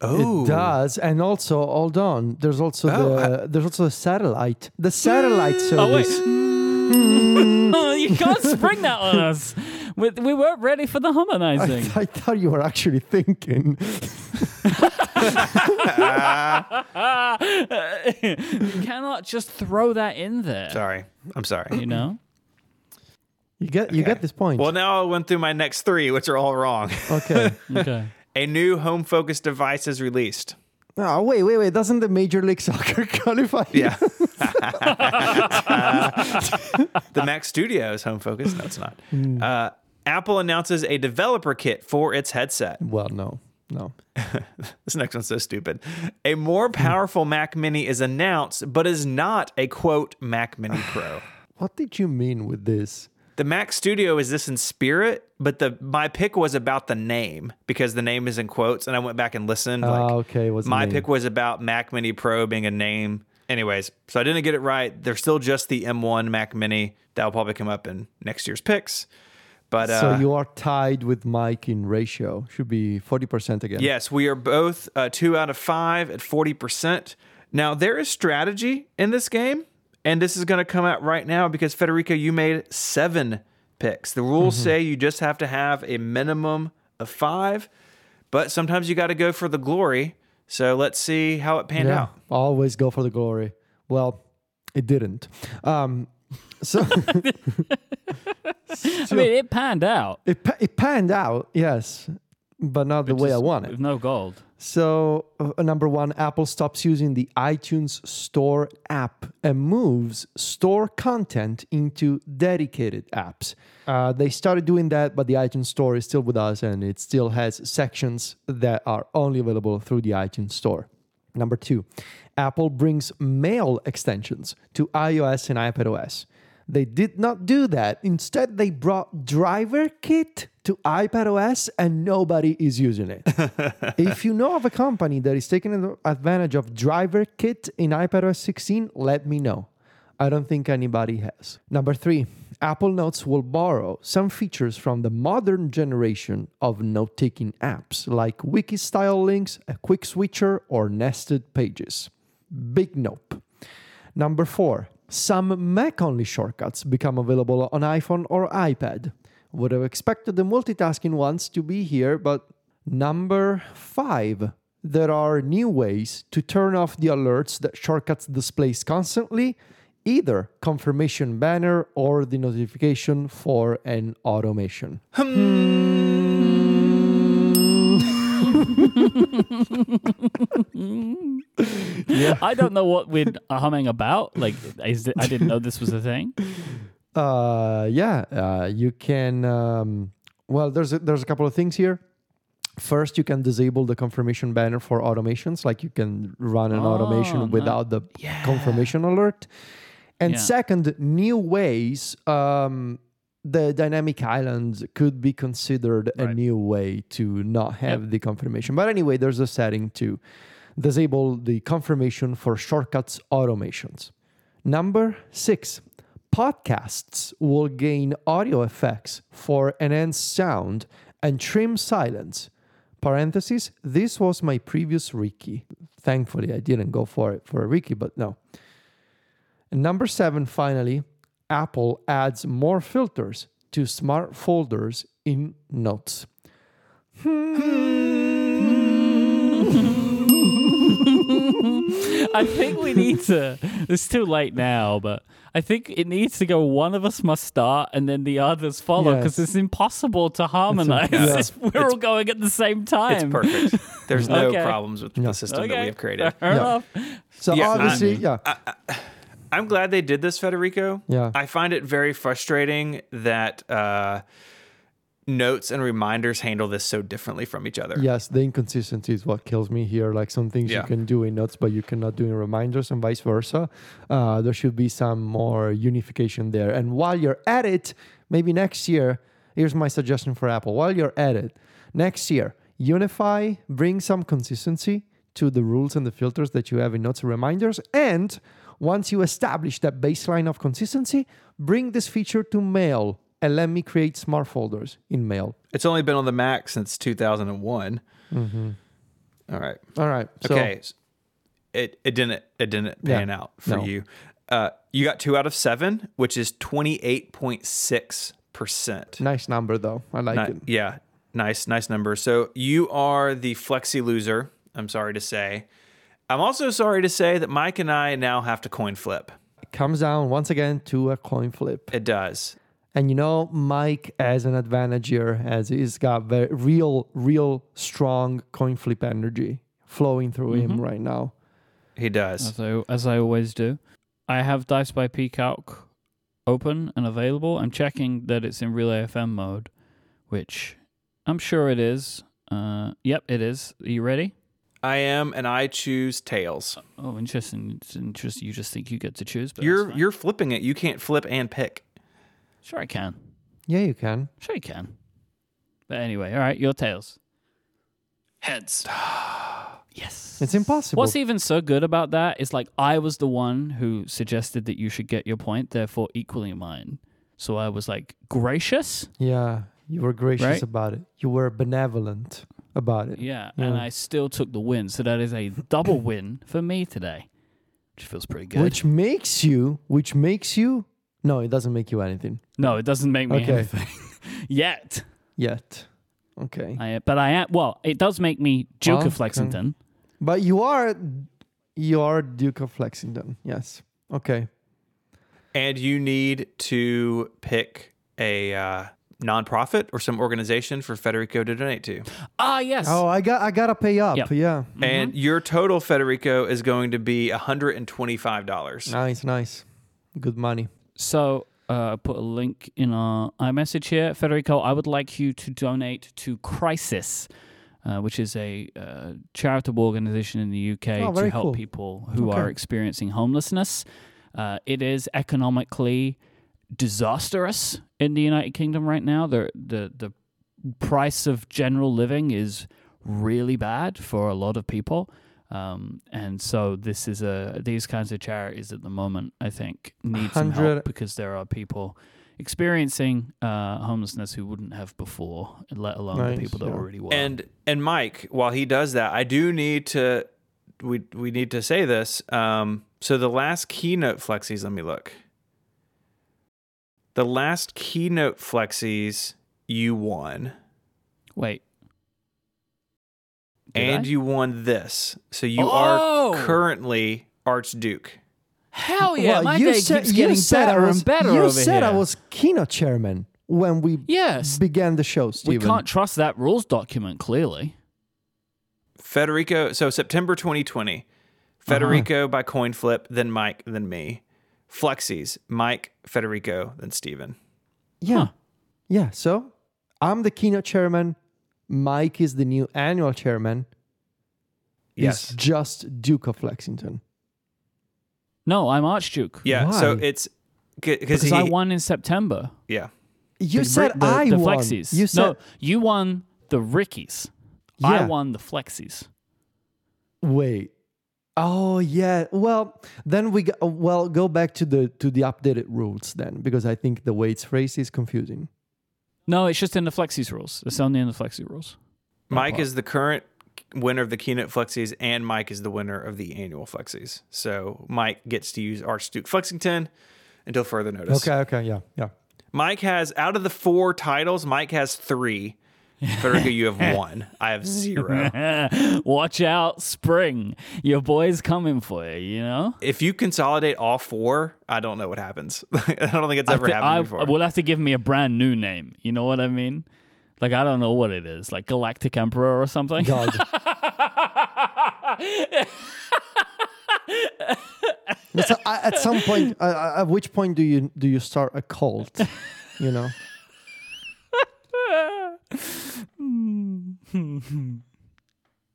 Oh, It does, and also hold on. There's also Oh, the there's also a satellite. The satellite mm. Oh wait, service. [laughs] oh, [laughs] you can't spring that on us. We, we weren't ready for the I, harmonizing. I thought you were actually thinking. [laughs] you cannot just throw that in there. Sorry, I'm sorry. You know. You get you Okay. get this point. Well, now I went through my next three, which are all wrong. okay. Okay. A new home focused device is released. Oh, wait, wait, wait. Doesn't the Major League Soccer [laughs] qualify? Yeah. [laughs] Uh, the Mac Studio is home focused. No, it's not. Hmm. Uh, Apple announces a developer kit for its headset. Well, no, no. [laughs] This next one's so stupid. A more powerful hmm. Mac Mini is announced, but is not a quote Mac Mini Pro. [sighs] What did you mean with this? The Mac Studio is this in spirit, but the my pick was about the name because the name is in quotes, and I went back and listened. Like, okay. What's my pick was about Mac Mini Pro being a name. Anyways, so I didn't get it right. They're still just the M1 Mac Mini. That'll probably come up in next year's picks. But uh, so you are tied with Myke in ratio. Should be forty percent again. Yes, we are both uh, two out of five at 40%. Now, there is strategy in this game, and this is going to come out right now because Federico, you made seven picks. The rules Mm-hmm. say you just have to have a minimum of five, but sometimes you got to go for the glory. So let's see how it panned Yeah. out. Always go for the glory. Well, it didn't. Um, so [laughs] [laughs] I mean, it panned out. it it panned out, yes, but not the way I want it. With no gold. So, uh, number one, Apple stops using the iTunes Store app and moves store content into dedicated apps. Uh, they started doing that, but the iTunes Store is still with us and it still has sections that are only available through the iTunes Store. Number two, Apple brings mail extensions to iOS and iPadOS. They did not do that. Instead, they brought DriverKit to iPadOS and nobody is using it. [laughs] if you know of a company that is taking advantage of DriverKit in iPadOS 16, let me know. I don't think anybody has. Number three, Apple Notes will borrow some features from the modern generation of note taking apps like wiki style links, a quick switcher, or nested pages. Big nope. Number four, some Mac only shortcuts become available on iPhone or iPad. Would have expected the multitasking ones to be here, but number five, there are new ways to turn off the alerts that shortcuts displays constantly, either confirmation banner or the notification for an automation. Hmm. I don't know what we're humming about. Like, is it, I didn't know this was a thing. Uh, yeah, uh, you can. Um, well, there's a, there's a couple of things here. First, you can disable the confirmation banner for automations, like you can run an Oh, automation nice. without the confirmation alert. And Yeah. second, new ways. Um, the dynamic islands could be considered a new way to not have the confirmation. But anyway, there's a setting to disable the confirmation for shortcuts automations. Number six, podcasts will gain audio effects for enhanced sound and trim silence. Parentheses, this was my previous Ricky. Thankfully, I didn't go for it for a Ricky, but no. And number seven, finally, Apple adds more filters to smart folders in Notes. Hmm. [laughs] I think we need to. It's too late now, but I think it needs to go. One of us must start, and then the others follow, because Yes. it's impossible to harmonize yeah. [laughs] we're all going at the same time. It's perfect. There's no [laughs] Okay. problems with the system that we have created. fair Yeah. enough. So Yeah, obviously, I- yeah, I'm glad they did this, Federico. Yeah. I find it very frustrating that uh, notes and reminders handle this so differently from each other. yes, the inconsistency is what kills me here. Like some things Yeah. you can do in Notes, but you cannot do in Reminders, and vice versa. Uh, there should be some more unification there. And while you're at it, maybe next year, here's my suggestion for Apple. While you're at it, next year, unify, bring some consistency to the rules and the filters that you have in Notes and Reminders, and once you establish that baseline of consistency, bring this feature to Mail and let me create smart folders in mail. It's only been on the Mac since 2001. Mm-hmm. All right. All right. So, okay. It it didn't it didn't Yeah. pan out for No. you. Uh, you got two out of seven, which is 28.6 percent. Nice number though. I like it. Yeah, nice, nice number. So you are the flexi loser. I'm sorry to say. I'm also sorry to say that Myke and I now have to coin flip. It comes down once again to a coin flip. It does. And you know, Myke has an advantage here as he's got very real, real strong coin flip energy flowing through Mm-hmm. him right now. He does. as I, as I always do. I have Dice by PCalc open and available. I'm checking that it's in Relay FM mode, which I'm sure it is. Uh, yep, it is. Are you ready? I am, and I choose tails. Oh, interesting. It's interesting. You just think you get to choose, but You're you're flipping it. You can't flip and pick. sure I can. Yeah, you can. Sure you can. But anyway, all right, your tails. Heads. [sighs] yes. It's impossible. What's even so good about that is like I was the one who suggested that you should get your point, therefore equaling mine. So I was like gracious, yeah, you were gracious Right? about it. You were benevolent about it. yeah, and I still took the win. So that is a double win for me today, which feels pretty good. Which makes you, which makes you, no, it doesn't make you anything no, it doesn't make me Okay. anything [laughs] yet. yet. Okay. I, but I am well. It does make me Duke of Okay. Flexington. But you are, you are Duke of Flexington. Yes. Okay. And you need to pick a uh, nonprofit or some organization for Federico to donate to. Ah, yes. Oh, I got, I gotta pay up. Yep. Yeah. And your total, Federico, is going to be $125. Nice, nice. Good money. So uh, I put a link in our iMessage here. Federico, I would like you to donate to Crisis, uh, which is a uh, charitable organization in the UK Oh, to help cool. people who are experiencing homelessness. Uh, it is economically disastrous in the United Kingdom right now. The, the, the price of general living is really bad for a lot of people. Um, and so this is a these kinds of charities at the moment I think need some help because there are people experiencing uh, homelessness who wouldn't have before, let alone Nice, the people that yeah. already were. And and Myke, while he does that, I do need to we we need to say this. Um, so the last keynote flexies, let me look. The last keynote flexies you won, wait, Did and I? you won this. So you Oh! are currently Archduke. hell yeah, Well, my you day said, keeps you getting said better was, and better You over said I was keynote chairman when we yes. began the show, Stephen. We can't trust that rules document clearly. Federico. So September 2020, Federico uh-huh. by coin flip, then Myke, then me. Flexies, Myke, Federico, then Stephen. Yeah. Huh. Yeah. So I'm the keynote chairman. Myke is the new annual chairman. Yes. He's just Duke of Flexington. No, I'm Archduke. Yeah. So it's because Because he, I won in September. Yeah. You The said Brit- the, I the won. Flexies. You said no, you won the Rickies. I won the Flexies. wait. Oh yeah. Well, then we go, well go back to the to the updated rules then because I think the way it's phrased is confusing. No, it's just in the Flexies rules. It's only in the Flexi rules. Myke is the current winner of the keynote flexies, and Myke is the winner of the annual flexies. So Myke gets to use Archduke Flexington until further notice. Okay. Okay. Yeah. Yeah. Myke has out of the four titles, Myke has three. Federico, you have [laughs] one. I have zero. [laughs] Watch out, spring. Your boy's coming for you, you know? If you consolidate all four, I don't know what happens. [laughs] I don't think it's I ever thi- happened I before. will have to give me a brand new name. You know what I mean? Like, I don't know what it is. Like Galactic Emperor or something? God. So, I- at some point, uh, uh, at which point do you do you start a cult? You know. [laughs]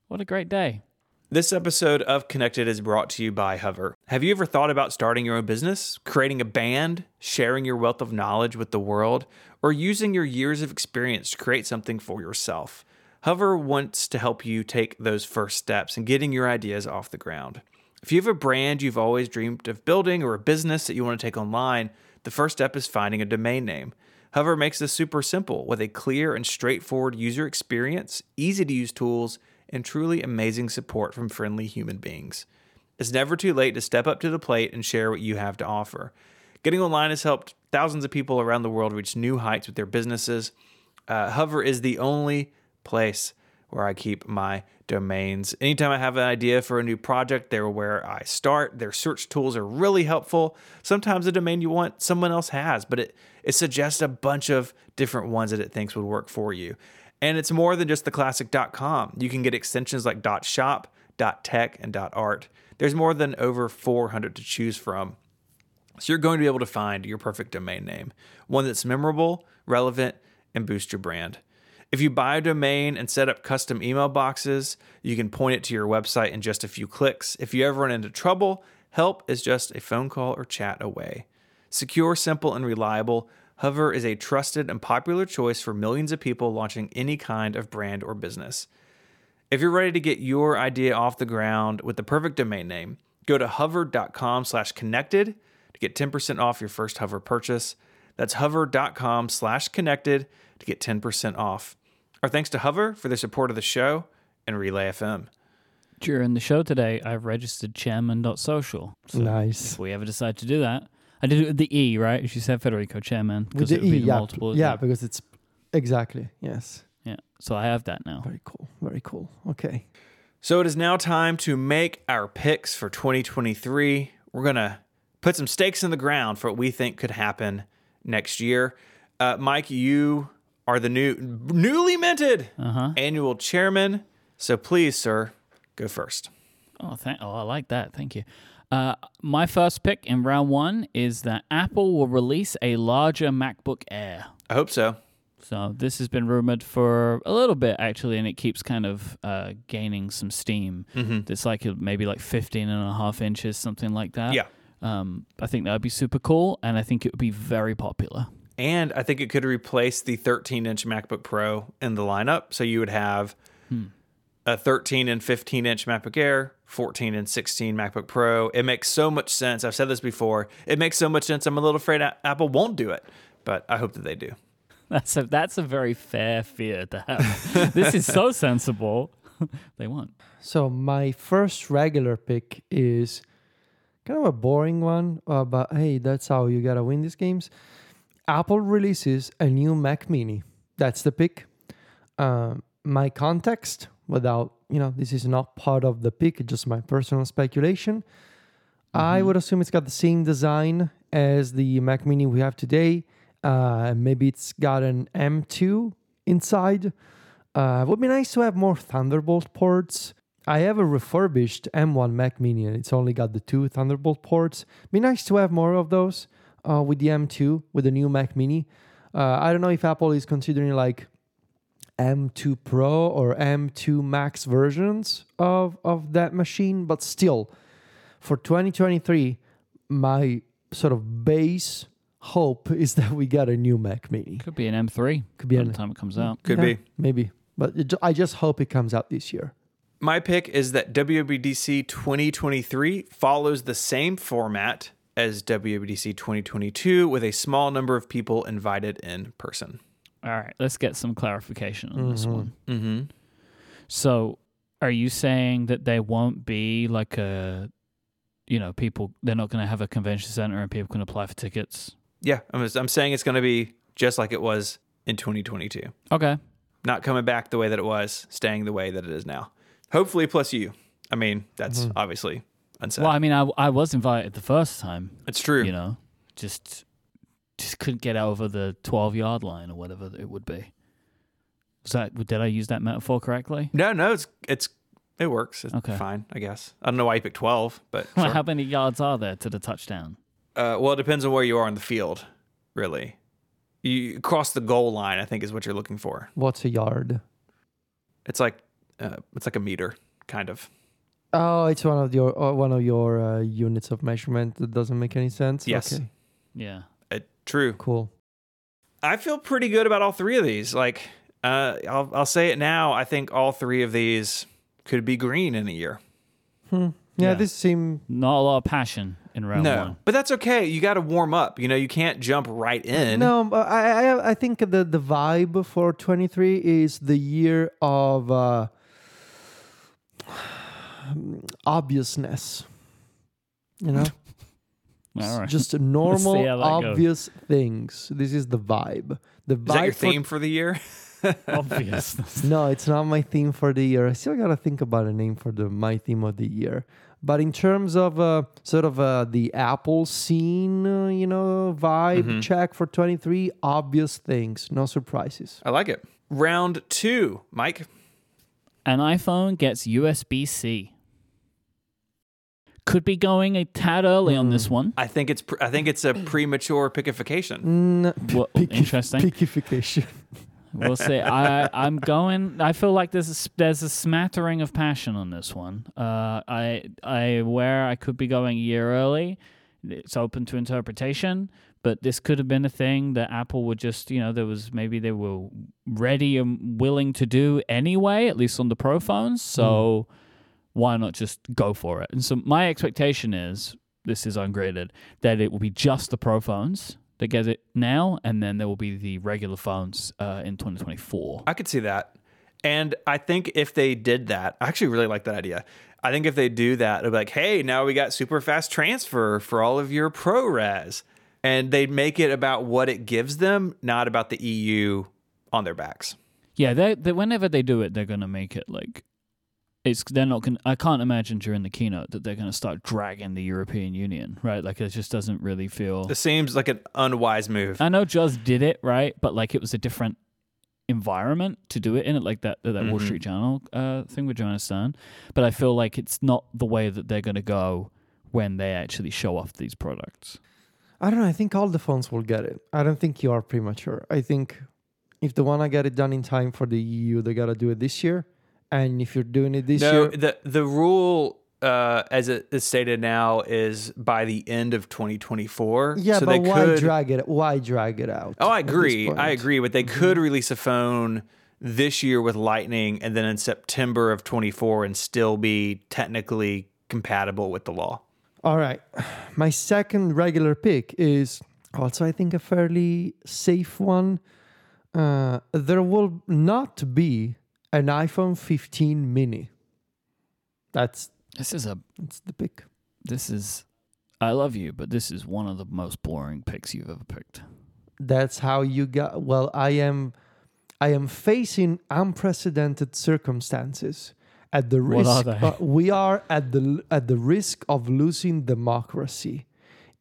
what a great day. This episode of Connected is brought to you by Hover. Have you ever thought about starting your own business, creating a band, sharing your wealth of knowledge with the world, or using your years of experience to create something for yourself? Hover wants to help you take those first steps in getting your ideas off the ground. If you have a brand you've always dreamed of building or a business that you want to take online, the first step is finding a domain name. Hover makes this super simple with a clear and straightforward user experience, easy to use tools, and truly amazing support from friendly human beings. It's never too late to step up to the plate and share what you have to offer. Getting online has helped thousands of people around the world reach new heights with their businesses. Uh, Hover is the only place where I keep my domains. Anytime I have an idea for a new project, they're where I start. Their search tools are really helpful. Sometimes the domain you want someone else has, but it, it suggests a bunch of different ones that it thinks would work for you. And it's more than just the classic .com. You can get extensions like .shop, .tech, and .art. There's more than over 400 to choose from. So you're going to be able to find your perfect domain name, one that's memorable, relevant, and boost your brand. If you buy a domain and set up custom email boxes, you can point it to your website in just a few clicks. If you ever run into trouble, help is just a phone call or chat away. Secure, simple, and reliable, Hover is a trusted and popular choice for millions of people launching any kind of brand or business. If you're ready to get your idea off the ground with the perfect domain name, go to hover.com slash connected to get 10% off your first Hover purchase. That's hover.com slash connected to get 10% off. Our thanks to Hover for their support of the show and Relay FM. During the show today, I've registered chairman.social. So nice. if we ever decide to do that, I did it with the E, right? She said Federico chairman With because the it would be E, the yeah, multiple. yeah, because it's exactly yes. yeah. So I have that now. Very cool. Very cool. Okay. So it is now time to make our picks for 2023. We're going to put some stakes in the ground for what we think could happen next year. Uh, Myke, you are the new newly minted Uh-huh. annual chairman. So please, sir, go first. Oh, thank. Oh, I like that. Thank you. Uh, my first pick in round one is that Apple will release a larger MacBook Air. I hope so. So this has been rumored for a little bit actually, and it keeps kind of uh, gaining some steam. Mhm. It's like maybe like 15 and a half inches, something like that. Yeah. Um, I think that would be super cool, and I think it would be very popular. And I think it could replace the 13 inch MacBook Pro in the lineup. So you would have a 13 and 15 inch MacBook Air, 14 and 16 MacBook Pro. It makes so much sense. I've said this before. It makes so much sense. I'm a little afraid A- Apple won't do it, but I hope that they do. That's a that's a very fair fear to have. [laughs] this is so sensible. [laughs] they won't. So my first regular pick is kind of a boring one, uh, but hey, that's how you gotta win these games. Apple releases a new Mac Mini. That's the pick. Um, my context, without you know, this is not part of the pick, it's just my personal speculation. I would assume it's got the same design as the Mac Mini we have today. Uh, maybe it's got an M2 inside. Uh, would be nice to have more Thunderbolt ports. I have a refurbished M1 Mac Mini and it's only got the two Thunderbolt ports. Be nice to have more of those uh, with the M2 with the new Mac Mini. Uh, I don't know if Apple is considering like M2 Pro or M2 Max versions of of that machine, but still, for 2023, my sort of base hope is that we get a new Mac Mini. Could be an M3. Could be by an- the time it comes out. Could Yeah, be. maybe, but it, I just hope it comes out this year. My pick is that WWDC 2023 follows the same format as WWDC 2022 with a small number of people invited in person. All right, let's get some clarification on this one. Mm-hmm. So, are you saying that there won't be like a, you know, people? They're not going to have a convention center and people can apply for tickets. Yeah, I'm, I'm saying it's going to be just like it was in 2022. Okay. Not coming back the way that it was, staying the way that it is now. Hopefully, plus you. I mean, that's obviously unsaid. Well, I mean, I I was invited the first time. it's true. You know, just just couldn't get over the twelve yard line or whatever it would be. Was that did I use that metaphor correctly? No, no, it's it's it works. It's Okay. fine, I guess. I don't know why you picked 12, but [laughs] Well, sure. How many yards are there to the touchdown? Uh, well, it depends on where you are in the field, really. You cross the goal line, I think, is what you're looking for. What's a yard? It's like uh, it's like a meter, kind of. Oh, it's one of your uh, one of your uh, units of measurement that doesn't make any sense. Yes. Okay, Yeah. Uh, true. cool. I feel pretty good about all three of these. Like, uh, I'll I'll say it now. I think all three of these could be green in a year. Hmm. Yeah, Yeah. this seem Not a lot of passion in round no, one. but that's okay. You got to warm up. You know, you can't jump right in. No, but I, I I think the the vibe for 23 is the year of uh, obviousness. You know, [laughs] All right. just [laughs] normal, see how that goes. obvious things. This is the vibe. The vibe Is that your for- theme for the year? [laughs] obvious. no, it's not my theme for the year. I still gotta think about a name for the my theme of the year. But in terms of uh, sort of uh, the Apple scene, uh, you know, vibe Mhm. check for 23, obvious things, no surprises. I like it. Round two, Myke. An iPhone gets USB C. Could be going a tad early on this Hmm. one. I think it's pr- I think it's a premature pickification. Mm, [laughs] Well, picky- interesting. Pickification. [laughs] We'll see. I I'm going. I feel like there's a, s- there's a smattering of passion on this one. Uh, I I where I could be going a year early. It's open to interpretation, but this could have been a thing that Apple would just you know there was maybe they were ready and willing to do anyway, at least on the Pro phones. So why not just go for it? And so my expectation is this is ungraded that it will be just the Pro phones that get it now, and then there will be the regular phones uh, in 2024. I could see that. And I think if they did that, I actually really like that idea. I think if they do that, it'll be like, hey, now we got super fast transfer for all of your ProRes. And they'd make it about what it gives them, not about the EU on their backs. Yeah, they, they whenever they do it, they're gonna make it like it's they're not gonna. I can't imagine during the keynote that they're gonna start dragging the European Union, right? Like it just doesn't really feel. It seems like an unwise move. I know Joz did it right, but like it was a different environment to do it in it, like that that Wall Mhm. Street Journal uh, thing with Joanna Stern. But I feel like it's not the way that they're gonna go when they actually show off these products. I don't know. I think all the phones will get it. I don't think you are premature. I think if they want to get it done in time for the EU, they got to do it this year. And if you're doing it this no, year, the the rule uh, as it is stated now is by the end of 2024. yeah, so but they why could, drag it? Why drag it out? Oh, I agree. I agree. But they Mm-hmm. could release a phone this year with Lightning and then in September of 24 and still be technically compatible with the law. All right. My second regular pick is also, I think, a fairly safe one. Uh, there will not be an iPhone 15 mini. That's This is a it's the pick. this is. I love you, but this is one of the most boring picks you've ever picked. That's how you got. Well, I am, I am facing unprecedented circumstances. At the What are risk, they? uh, we are at the at the risk of losing democracy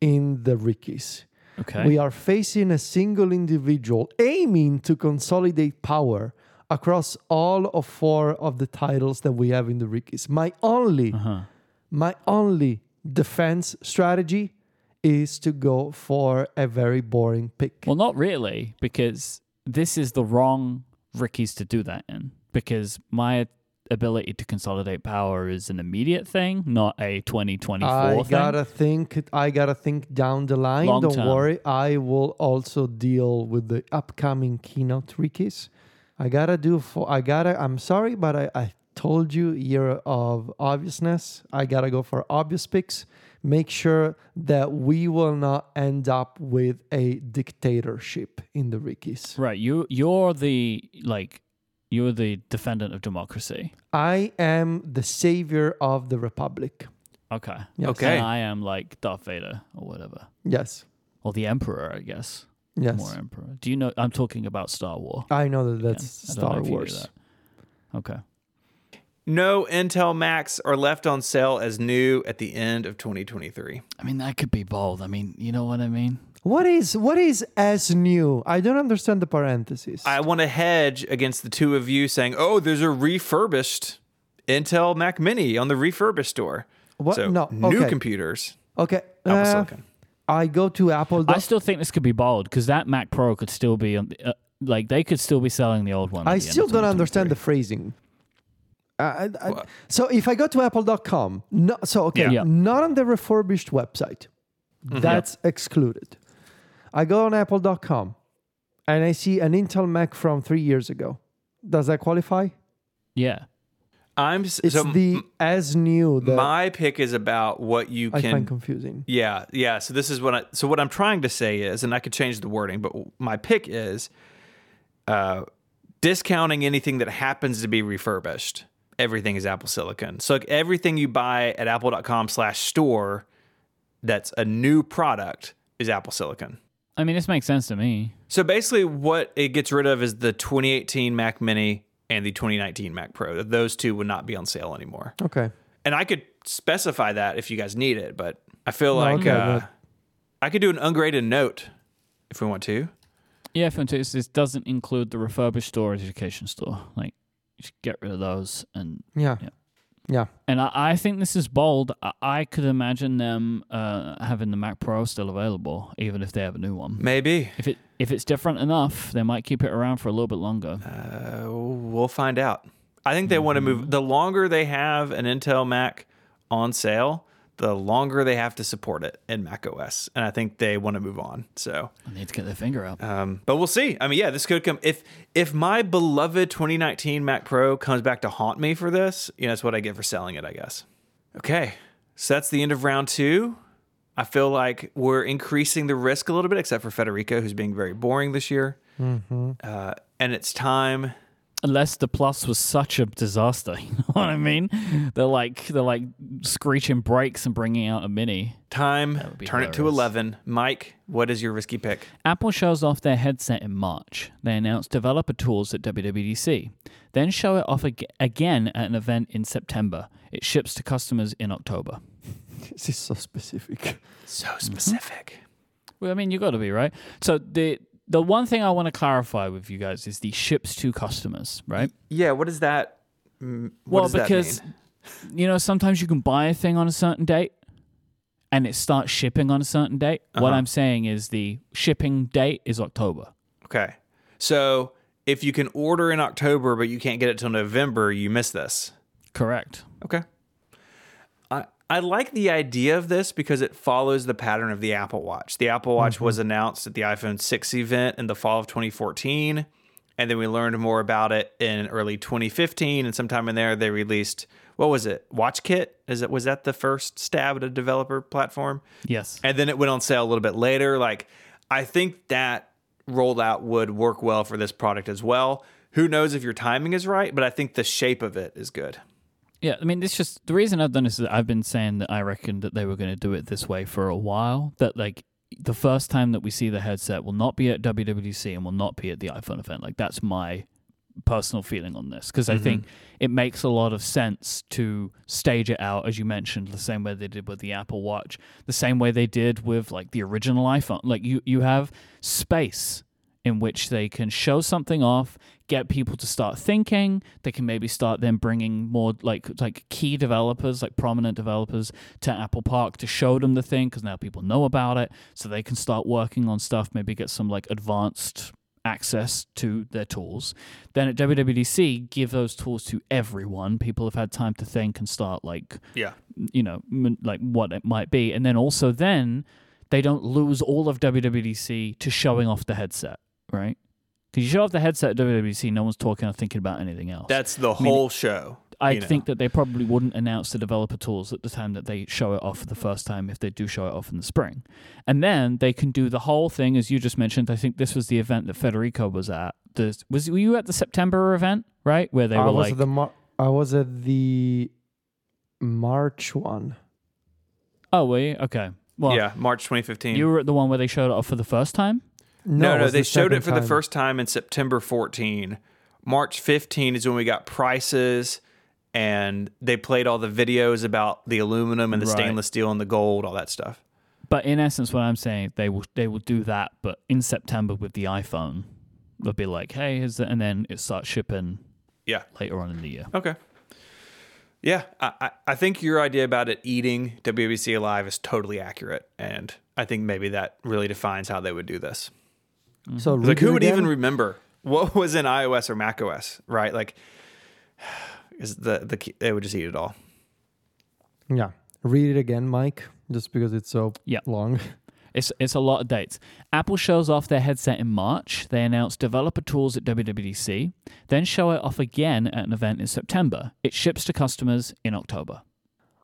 in the Rickies. Okay. We are facing a single individual aiming to consolidate power across all of four of the titles that we have in the Rickies. My only, uh-huh. my only defense strategy is to go for a very boring pick. Well, not really, because this is the wrong Rickies to do that in. Because my ability to consolidate power is an immediate thing, not a 2024 I thing. gotta think. I gotta think down the line. Long Don't term. worry. I will also deal with the upcoming keynote Rickies. I gotta do for. I gotta. I'm sorry, but I, I told you year of obviousness. I gotta go for obvious picks. Make sure that we will not end up with a dictatorship in the Rickies. Right. You you're the like you're the defendant of democracy. I am the savior of the republic. Okay. Yes. Okay. And I am like Darth Vader or whatever. Yes. Or the Emperor, I guess. Yes. More Emperor. Do you know I'm talking about Star Wars. I know that that's I don't know Star if you knew Wars. that. Okay. No Intel Macs are left on sale as new at the end of 2023. I mean that could be bold. I mean, you know what I mean? What is what is as new? I don't understand the parentheses. I want to hedge against the two of you saying, "Oh, there's a refurbished Intel Mac Mini on the refurbished store." what? So no. new okay. computers, okay. Apple uh, Silicon. I go to Apple. I still think this could be bold because that Mac Pro could still be on the, uh, like they could still be selling the old one. I still don't understand the phrasing. I, I, I- so if I go to apple.com, no, so okay, Yeah. Yeah. not on the refurbished website. That's excluded. I go on apple.com and I see an Intel Mac from three years ago. Does that qualify? Yeah. I'm It's so the as new that my pick is about what you can. I can find confusing. Yeah, yeah. So this is what I so what I'm trying to say is, and I could change the wording, but my pick is uh discounting anything that happens to be refurbished. Everything is Apple Silicon. So like everything you buy at apple.com slash store that's a new product is Apple Silicon. I mean, this makes sense to me. So basically what it gets rid of is the 2018 Mac Mini and the 2019 Mac Pro. Those two would not be on sale anymore. Okay. And I could specify that if you guys need it, but I feel No, like okay, uh, but- I could do an ungraded note if we want to. Yeah, if you want to. it's, this doesn't include the refurbished store or education store. Like, you should get rid of those. And Yeah. Yeah. Yeah. and I, I think this is bold. I, I could imagine them uh, having the Mac Pro still available, even if they have a new one. Maybe. If it if it's different enough, they might keep it around for a little bit longer. Uh, we'll find out. I think they want to move. The longer they have an Intel Mac on sale, the longer they have to support it in macOS. And I think they want to move on. So, I need to get their finger out. um, but we'll see. I mean, yeah, this could come. If if my beloved 2019 Mac Pro comes back to haunt me for this, you know, that's what I get for selling it, I guess. Okay. So that's the end of round two. I feel like we're increasing the risk a little bit, except for Federico, who's being very boring this year. Uh, and it's time. Unless the Plus was such a disaster, [laughs] you know what I mean? They're like they're like screeching brakes and bringing out a mini. Time. would be Turn it to 11. Myke, what is your risky pick? Apple shows off their headset in March. They announced developer tools at WWDC, then show it off ag- again at an event in September. It ships to customers in October. [laughs] This is so specific. So specific. Well, I mean, you got to be right. So the the one thing I want to clarify with you guys is the ships to customers, right? Yeah, what does that what well, does that because mean? you know sometimes you can buy a thing on a certain date, and it starts shipping on a certain date. What Uh-huh. I'm saying is the shipping date is October. Okay. So if you can order in October but you can't get it till November, you miss this. Correct. Okay. I like the idea of this because it follows the pattern of the Apple Watch. The Apple Watch mm-hmm. was announced at the iPhone 6 event in the fall of 2014, and then we learned more about it in early 2015 and sometime in there they released what was it? WatchKit? Is it was that the first stab at a developer platform? Yes. and then it went on sale a little bit later. Like, I think that rollout would work well for this product as well. Who knows if your timing is right, but I think the shape of it is good. Yeah, I mean, it's just the reason I've done this is I've been saying that I reckon that they were going to do it this way for a while. That like the first time that we see the headset will not be at WWDC and will not be at the iPhone event. Like that's my personal feeling on this because I mm-hmm. think it makes a lot of sense to stage it out as you mentioned the same way they did with the Apple Watch, the same way they did with like the original iPhone. Like you you have space in which they can show something off, get people to start thinking. They can maybe start then bringing more like like key developers, like prominent developers, to Apple Park to show them the thing because now people know about it, so they can start working on stuff. Maybe get some like advanced access to their tools. Then at WWDC, give those tools to everyone. People have had time to think and start like Yeah. you know, m- like what it might be. And then also then they don't lose all of WWDC to showing off the headset, right? Because you show off the headset at WWDC, no one's talking or thinking about anything else. That's the mean, whole show. I you know. think that they probably wouldn't announce the developer tools at the time that they show it off for the first time if they do show it off in the spring. And then they can do the whole thing, as you just mentioned. I think this was the event that Federico was at. The, was were you at the September event, right? Where they I were was like, at the Mar- I was at the March one. oh, were you? Okay. Well, yeah, March 2015. you were at the one where they showed it off for the first time? No, it no, they the showed it second for the first time in September 14. March 15 is when we got prices and they played all the videos about the aluminum and the Right. stainless steel and the gold, all that stuff. But in essence, what I'm saying, they will they will do that, but in September with the iPhone, they'll be like, "Hey, here's the," and then it starts shipping Yeah. later on in the year. Okay. Yeah, I, I- I think your idea about it eating WBC alive is totally accurate, and I think maybe that really defines how they would do this. So Like, who would again? even remember what [laughs] was in iOS or macOS, right? Like, [sighs] is the the key- they would just eat it all. Yeah, read it again, Myke, just because it's so Yeah. long. [laughs] It's it's a lot of dates. Apple shows off their headset in March. They announce developer tools at WWDC, then show it off again at an event in September. It ships to customers in October.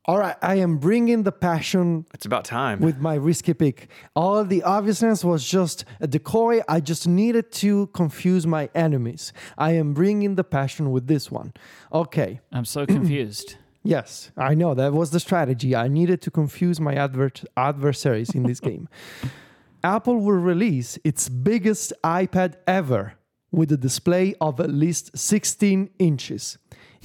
All right, I am bringing the passion It's about time. with my risky pick. All the obviousness was just a decoy. I just needed to confuse my enemies. I am bringing the passion with this one. Okay. [clears throat] I'm so confused. Yes, I know that was the strategy. I needed to confuse my advert adversaries in this [laughs] game. Apple will release its biggest iPad ever with a display of at least 16 inches.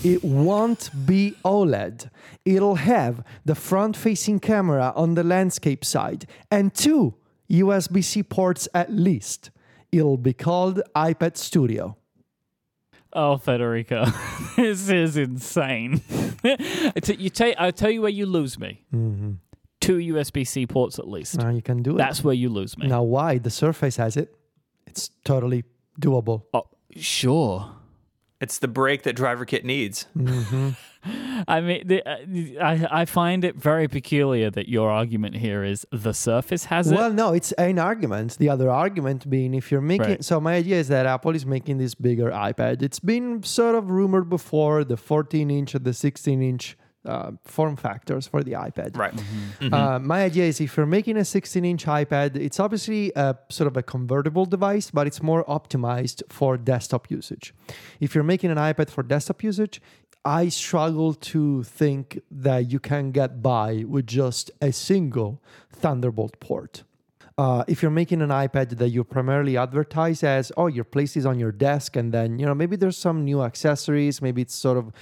It won't be OLED. It'll have the front facing camera on the landscape side and two USB C ports at least. It'll be called iPad Studio. Oh, Federico, [laughs] this is insane. [laughs] You I'll tell you where you lose me. Mm-hmm. Two USB C ports at least. Now you can do it. That's where you lose me. Now, why? The Surface has it. It's totally doable. Oh, sure. It's the break that DriverKit needs. [laughs] I mean, the, uh, I I find it very peculiar that your argument here is the Surface has it. Well, no, it's an argument. The other argument being if you're making. Right. So, my idea is that Apple is making this bigger iPad. It's been sort of rumored before the 14 inch and the 16 inch uh, form factors for the iPad. Right. Uh, my idea is if you're making a 16 inch iPad, it's obviously a sort of a convertible device, but it's more optimized for desktop usage. If you're making an iPad for desktop usage, I struggle to think that you can get by with just a single Thunderbolt port. Uh, if you're making an iPad that you primarily advertise as, oh, your place is on your desk, and then you know maybe there's some new accessories, maybe it's sort of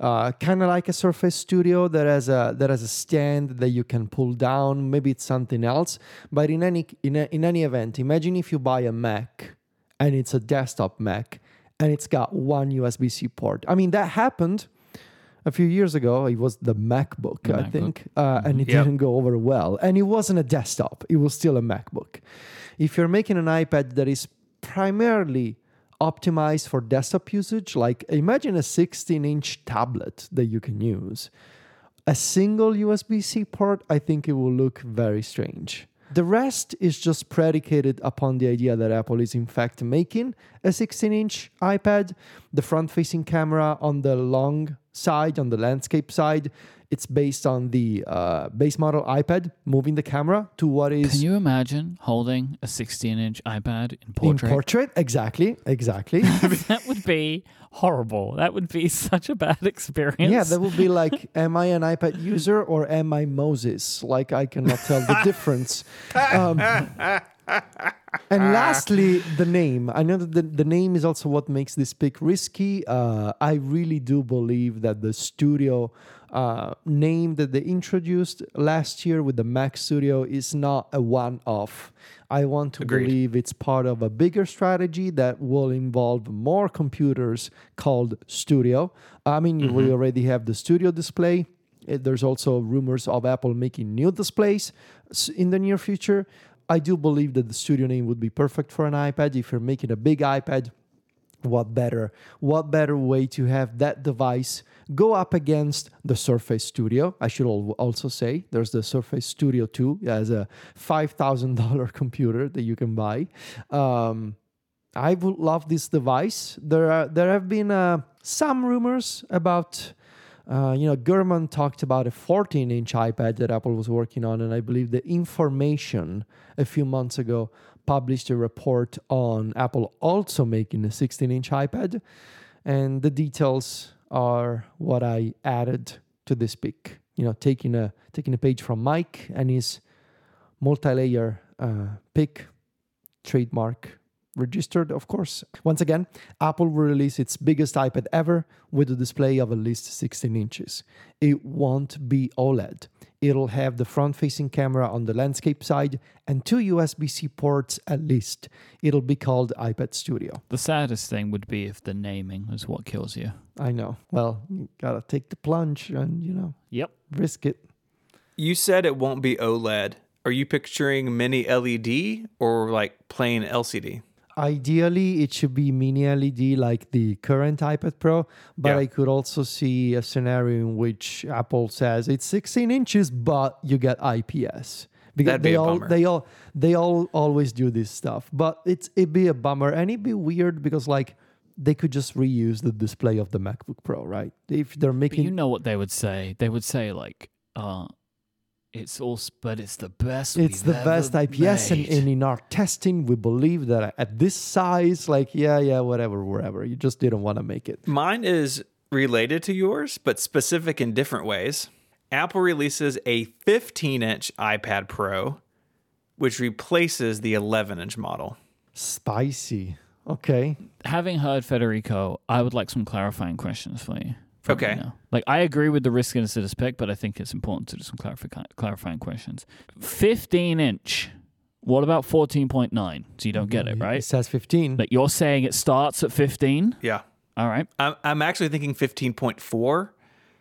uh, kind of like a Surface Studio that has a that has a stand that you can pull down. Maybe it's something else. But in any in, a, in any event, imagine if you buy a Mac and it's a desktop Mac and it's got one USB C port. I mean that happened a few years ago. It was the MacBook, The I MacBook. think, uh, and it Yep. didn't go over well. And it wasn't a desktop; it was still a MacBook. If you're making an iPad that is primarily optimized for desktop usage, like imagine a 16 inch tablet that you can use, a single USB C port, I think it will look very strange. The rest is just predicated upon the idea that Apple is in fact making a 16 inch iPad. The front facing camera on the long side, on the landscape side, it's based on the uh, base model iPad, moving the camera to what is Can you imagine holding a 16 inch iPad in portrait? in portrait? portrait. Exactly, exactly. [laughs] that would be horrible. That would be [laughs] such a bad experience. Yeah, that would be like, am I an iPad user or am I Moses? Like, I cannot tell the [laughs] difference. Um, [laughs] and lastly, the name. I know that the, the name is also what makes this pick risky. Uh, I really do believe that the studio uh, name that they introduced last year with the Mac Studio is not a one off. I want to Agreed. believe it's part of a bigger strategy that will involve more computers called Studio. I mean, we already have the Studio display. There's also rumors of Apple making new displays in the near future. I do believe that the Studio name would be perfect for an iPad. If you're making a big iPad, what better what better way to have that device go up against the surface studio? I should also say there's the surface studio 2 as a $5000 [laughs] computer that you can buy. Um, i would love this device. There are there have been uh, some rumors about uh, you know, Gurman talked about a 14 inch iPad that Apple was working on, and I believe the information a few months ago published a report on Apple also making a 16 inch iPad. And the details are what I added to this pick. You know, taking a taking a page from Myke and his multi-layer uh, pick trademark registered, of course. Once again, Apple will release its biggest iPad ever with a display of at least 16 inches. It won't be OLED. It'll have the front facing camera on the landscape side and two USB C ports at least. It'll be called iPad Studio. The saddest thing would be if the naming is what kills you. I know. Well, you gotta take the plunge and, you know, Yep. risk it. You said it won't be OLED. Are you picturing mini LED or like plain LCD? Ideally, it should be mini LED like the current iPad Pro, but Yeah. I could also see a scenario in which Apple says it's 16 inches, but you get IPS because That'd be they a all bummer. they all they all always do this stuff. But it's it'd be a bummer and it'd be weird because like they could just reuse the display of the MacBook Pro, right? If they're But making you know what they would say? They would say like, uh, it's all, s- but it's the best. it's we've the best ever IPS, and, and in our testing, we believe that at this size, like yeah, yeah, whatever, wherever, you just didn't want to make it. Mine is related to yours, but specific in different ways. Apple releases a 15 inch iPad Pro, which replaces the 11 inch model. Spicy. Okay. having heard Federico, I would like some clarifying questions for you. From you Okay. now. Like I agree with the riskiness of this pick, but I think it's important to do some clarifi- clarifying questions. 15 inch. What about 14.9? So you don't get it, mm-hmm. right? It says 15. Like you're saying it starts at 15. Yeah. All right. I'm, I'm actually thinking 15.4.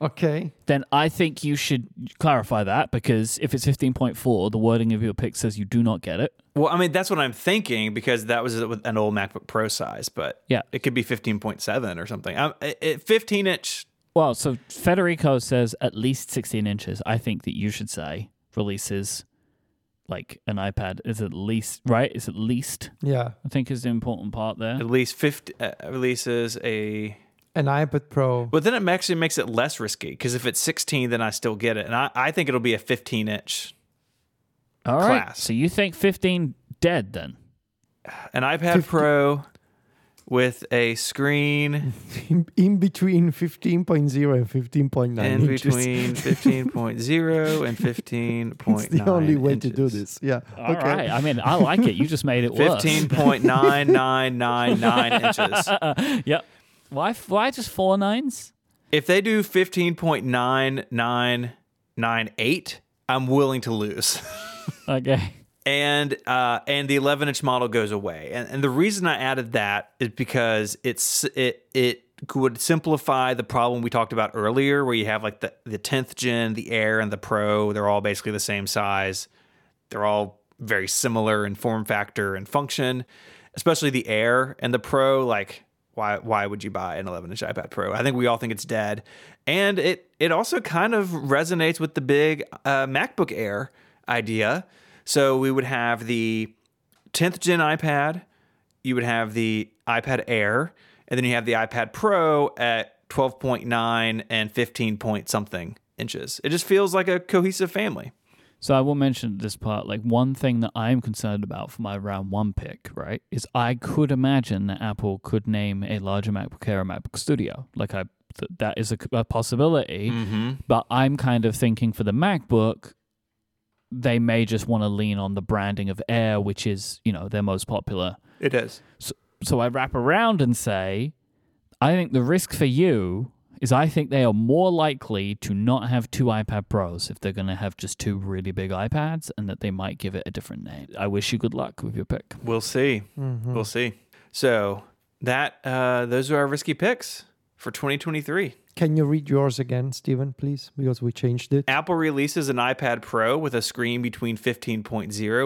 okay. Then I think you should clarify that because if it's 15.4, the wording of your pick says you do not get it. Well, I mean, that's what I'm thinking because that was with an old MacBook Pro size, but Yeah. it could be 15.7 or something. I'm, it, it- 15 inch. Well, so Federico says at least 16 inches. I think that you should say releases like an iPad is at least, right? Is at least, Yeah. I think is the important part there. At least 50 uh, releases a. An iPad Pro. But then it actually makes it less risky because if it's 16, then I still get it. And I, I think it'll be a 15 inch. All right. class. So you think 15 dead then? An iPad 50 Pro with a screen in, in between 15.0 and 15.9 in inches. between 15.0 and 15.9. [laughs] It's the only way to do this. Yeah. All okay. right. I mean, I like it. You just made it worse. 15.9999 [laughs] inches. Yep. Why, why just four nines? If they do 15.9998, I'm willing to lose. Okay. And uh, and the 11 inch model goes away. And, and the reason I added that is because it's it it would simplify the problem we talked about earlier, where you have like the the 10th gen, the Air, and the Pro. They're all basically the same size. They're all very similar in form factor and function. Especially the Air and the Pro, like. Why, why would you buy an 11 inch iPad Pro? I think we all think it's dead. And it, it also kind of resonates with the big uh, MacBook Air idea. So we would have the 10th gen iPad, you would have the iPad Air, and then you have the iPad Pro at 12.9 and 15 point something inches. It just feels like a cohesive family. So I will mention this part. Like one thing that I'm concerned about for my round one pick, right, is I could imagine that Apple could name a larger MacBook Air a MacBook Studio. Like I, th- that is a, a possibility. Mm-hmm. But I'm kind of thinking for the MacBook, they may just want to lean on the branding of Air, which is you know their most popular. It is. So so I wrap around and say, I think the risk for you is I think they are more likely to not have two iPad Pros if they're going to have just two really big iPads and that they might give it a different name. I wish you good luck with your pick. We'll see. Mhm. We'll see. So that uh, those are our risky picks for 2023. Can you read yours again, Stephen, please? Because we changed it. Apple releases an iPad Pro with a screen between 15.0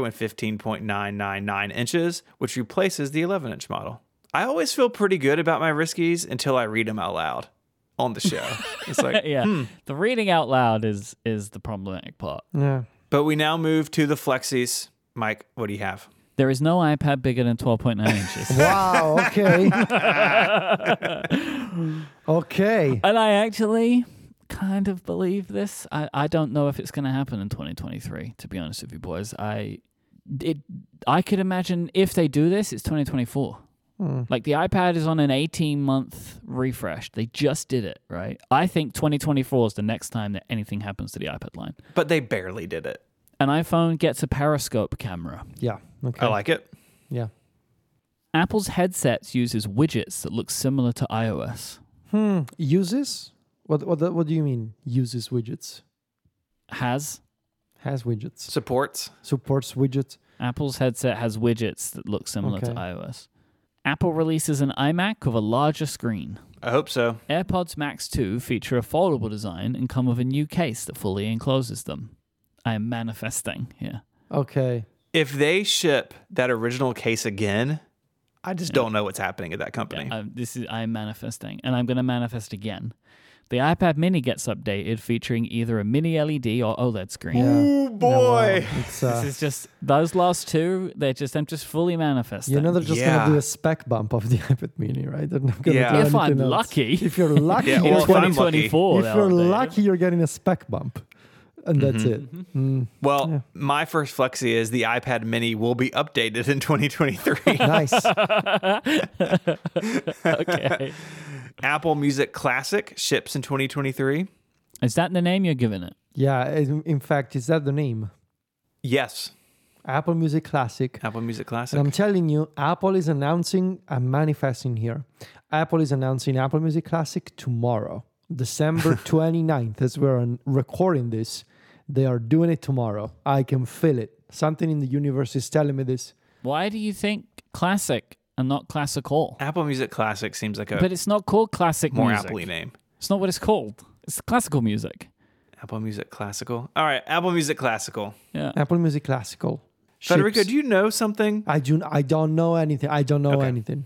and 15.999 inches, which replaces the 11 inch model. I always feel pretty good about my riskies until I read them out loud on the show. [laughs] It's like, yeah, hmm. the reading out loud is is the problematic part. Yeah. But we now move to the Flexies. Myke, what do you have? There is no iPad bigger than 12.9 [laughs] inches. Wow. Okay. [laughs] okay. And I actually kind of believe this. I, I don't know if it's going to happen in 2023, to be honest with you boys. I it I could imagine if they do this, it's 2024. Hmm. Like the iPad is on an 18 month refresh. They just did it, right? I think 2024 is the next time that anything happens to the iPad line. But they barely did it. An iPhone gets a periscope camera. Yeah. Okay. I like it. Yeah. Apple's headsets uses widgets that look similar to iOS. Hmm. Uses? What what what do you mean? Uses widgets. Has Has widgets. Supports. Supports widgets. Apple's headset has widgets that look similar to iOS. Apple releases an iMac with a larger screen. I hope so. AirPods Max 2 feature a foldable design and come with a new case that fully encloses them. I am manifesting here. Okay. If they ship that original case again, I just Yeah. don't know what's happening at that company. Yeah, I, this is I am manifesting, and I'm going to manifest again. The iPad Mini gets updated, featuring either a mini LED or OLED screen. Yeah. Ooh, Yeah, boy. well, it's, uh, This is just those last two. They're just I'm just fully manifesting. you know they're just Yeah. gonna do a spec bump of the [laughs] iPad Mini, right? They're not gonna Yeah. do if I'm anything else. lucky, If you're [laughs] lucky, Yeah, well, you're if I'm lucky. 2024, if you're lucky, you're getting a spec bump, and that's Mhm. it. Mm, Well, Yeah. my first flexi is the iPad Mini will be updated in 2023. [laughs] nice. [laughs] okay. Apple Music Classic ships in 2023. Is that the name you're giving it? Yeah. In in fact, is that the name? Yes, Apple Music Classic. Apple Music Classic. And I'm telling you, Apple is announcing, I'm manifesting here. Apple is announcing Apple Music Classic tomorrow, December [laughs] 29th, as we're recording this. They are doing it tomorrow. I can feel it. Something in the universe is telling me this. Why do you think classic and not classical? Apple Music Classic seems like a But it's not called classic more music. Apple name. It's not what it's called. It's classical music. Apple Music Classical. All right, Apple Music Classical. Yeah. Apple Music Classical. Federico, ships. do you know something? I do. I don't know anything. I don't know Okay. anything.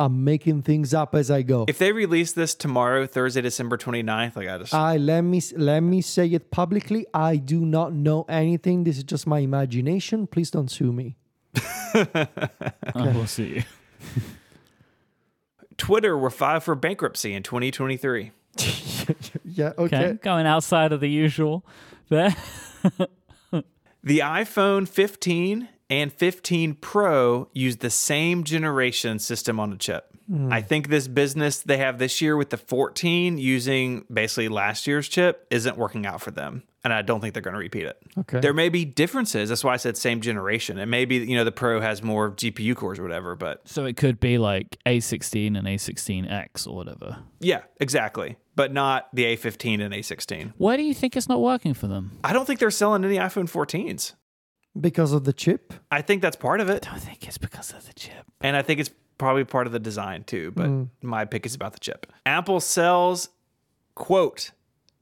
I'm making things up as I go. If they release this tomorrow, Thursday, December 29th, like I just I let me let me say it publicly. I do not know anything. This is just my imagination. Please don't sue me. Oh, we'll see. Twitter were filed for bankruptcy in 2023. [laughs] yeah. Okay. Okay. Going outside of the usual there. [laughs] The iPhone 15 and 15 Pro use the same generation system on a chip. Hmm. I think this business they have this year with the 14 using basically last year's chip isn't working out for them. And I don't think they're going to repeat it. Okay. There may be differences. That's why I said same generation. It may be, you know, the Pro has more GPU cores or whatever, but So it could be like A16 and A16X or whatever. yeah, exactly. But not the A15 and A16. Why do you think it's not working for them? I don't think they're selling any iPhone 14s. Because of the chip. I think that's part of it. I don't think it's because of the chip. And I think it's probably part of the design too, but Mm. my pick is about the chip. Apple sells, quote,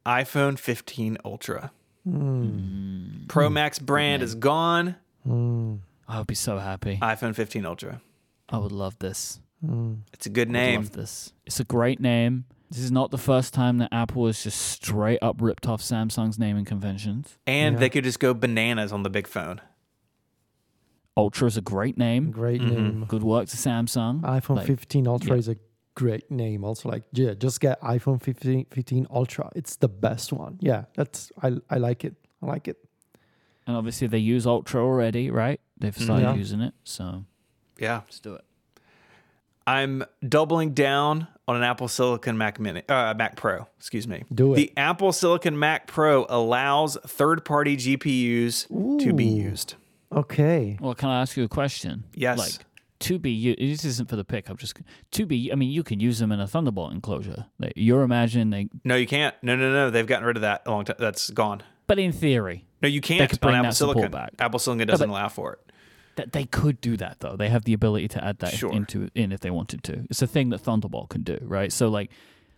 iPhone 15 Ultra. Mm. Pro Max brand is gone. Mm. I would be so happy. iPhone 15 Ultra. I would love this. Mm. It's a good I name. love this. It's a great name. This is not the first time that Apple has just straight up ripped off Samsung's naming conventions. And Yeah. they could just go bananas on the big phone. Ultra is a great name. Great Mhm. name. Good work to Samsung. iPhone Like, 15 Ultra yeah. is a great name. Also, like yeah, just get iPhone 15, 15 Ultra. It's the best one. Yeah, that's I I like it. I like it. And obviously they use Ultra already, right? They've started Yeah. using it. So Yeah. let's do it. I'm doubling down on an Apple Silicon Mac Mini, uh, Mac Pro. Excuse me. Do it. The Apple Silicon Mac Pro allows third-party GPUs to be used. Okay. Well, can I ask you a question? Yes. Like to be u- this isn't for the pick. I'm just to be. I mean, you can use them in a Thunderbolt enclosure. Like, you're imagining they, No, you can't. No, no, no. They've gotten rid of that a long time. That's gone. but in theory, No, you can't could on bring Apple that support Silicon. back. Apple Silicon doesn't but- allow for it. That they could do that though. They have the ability to add that Sure. into in if they wanted to. It's a thing that Thunderbolt can do, right? So like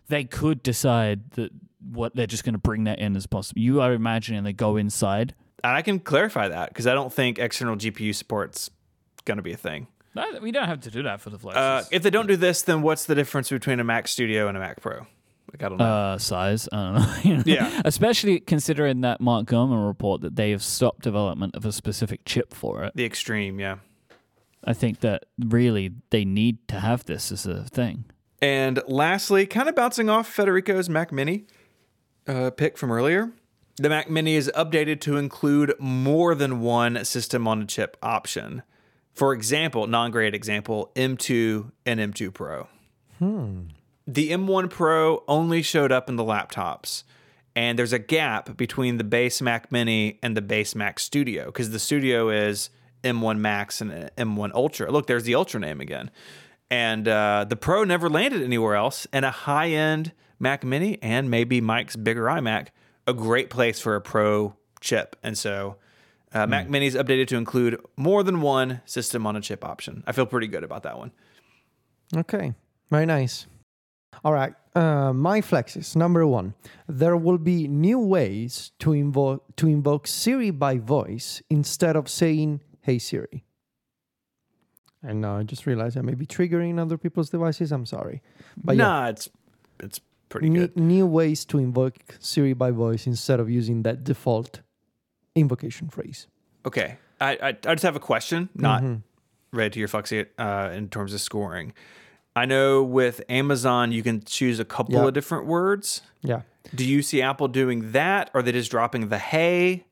they could decide that what they're just going to bring that in as possible. You are imagining they go inside. And I can clarify that because I don't think external GPU support's going to be a thing. No, we don't have to do that for the flex. Uh, if they don't do this, then what's the difference between a Mac Studio and a Mac Pro? Like I don't know. uh, size. I don't know. [laughs] You know? Yeah. Especially considering that Mark Gurman report that they have stopped development of a specific chip for it. the Extreme, yeah. I think that really they need to have this as a thing. And lastly, kind of bouncing off Federico's Mac Mini uh, pick from earlier, the Mac Mini is updated to include more than one system on a chip option. For example, non great example, M2 and M2 Pro. The M1 Pro only showed up in the laptops. And there's a gap between the base Mac Mini and the base Mac Studio because the Studio is M1 Max and M1 Ultra. Look, there's the Ultra name again. And uh, the Pro never landed anywhere else. And a high end Mac Mini and maybe Mike's bigger iMac, a great place for a Pro chip. And so uh, Mac Mini is updated to include more than one system on a chip option. I feel pretty good about that one. Okay. Very nice. All right. Uh, my flexes. Number one, there will be new ways to invoke to invoke Siri by voice instead of saying "Hey Siri." And now I just realized I may be triggering other people's devices. I'm sorry. But yeah. nah, it's it's pretty Ne- good. new ways to invoke Siri by voice instead of using that default invocation phrase. Okay, I, I I just have a question, not Mhm. read to your Foxy uh, in terms of scoring. I know with Amazon you can choose a couple Yeah. of different words. Yeah. Do you see Apple doing that, or are they just dropping the hey?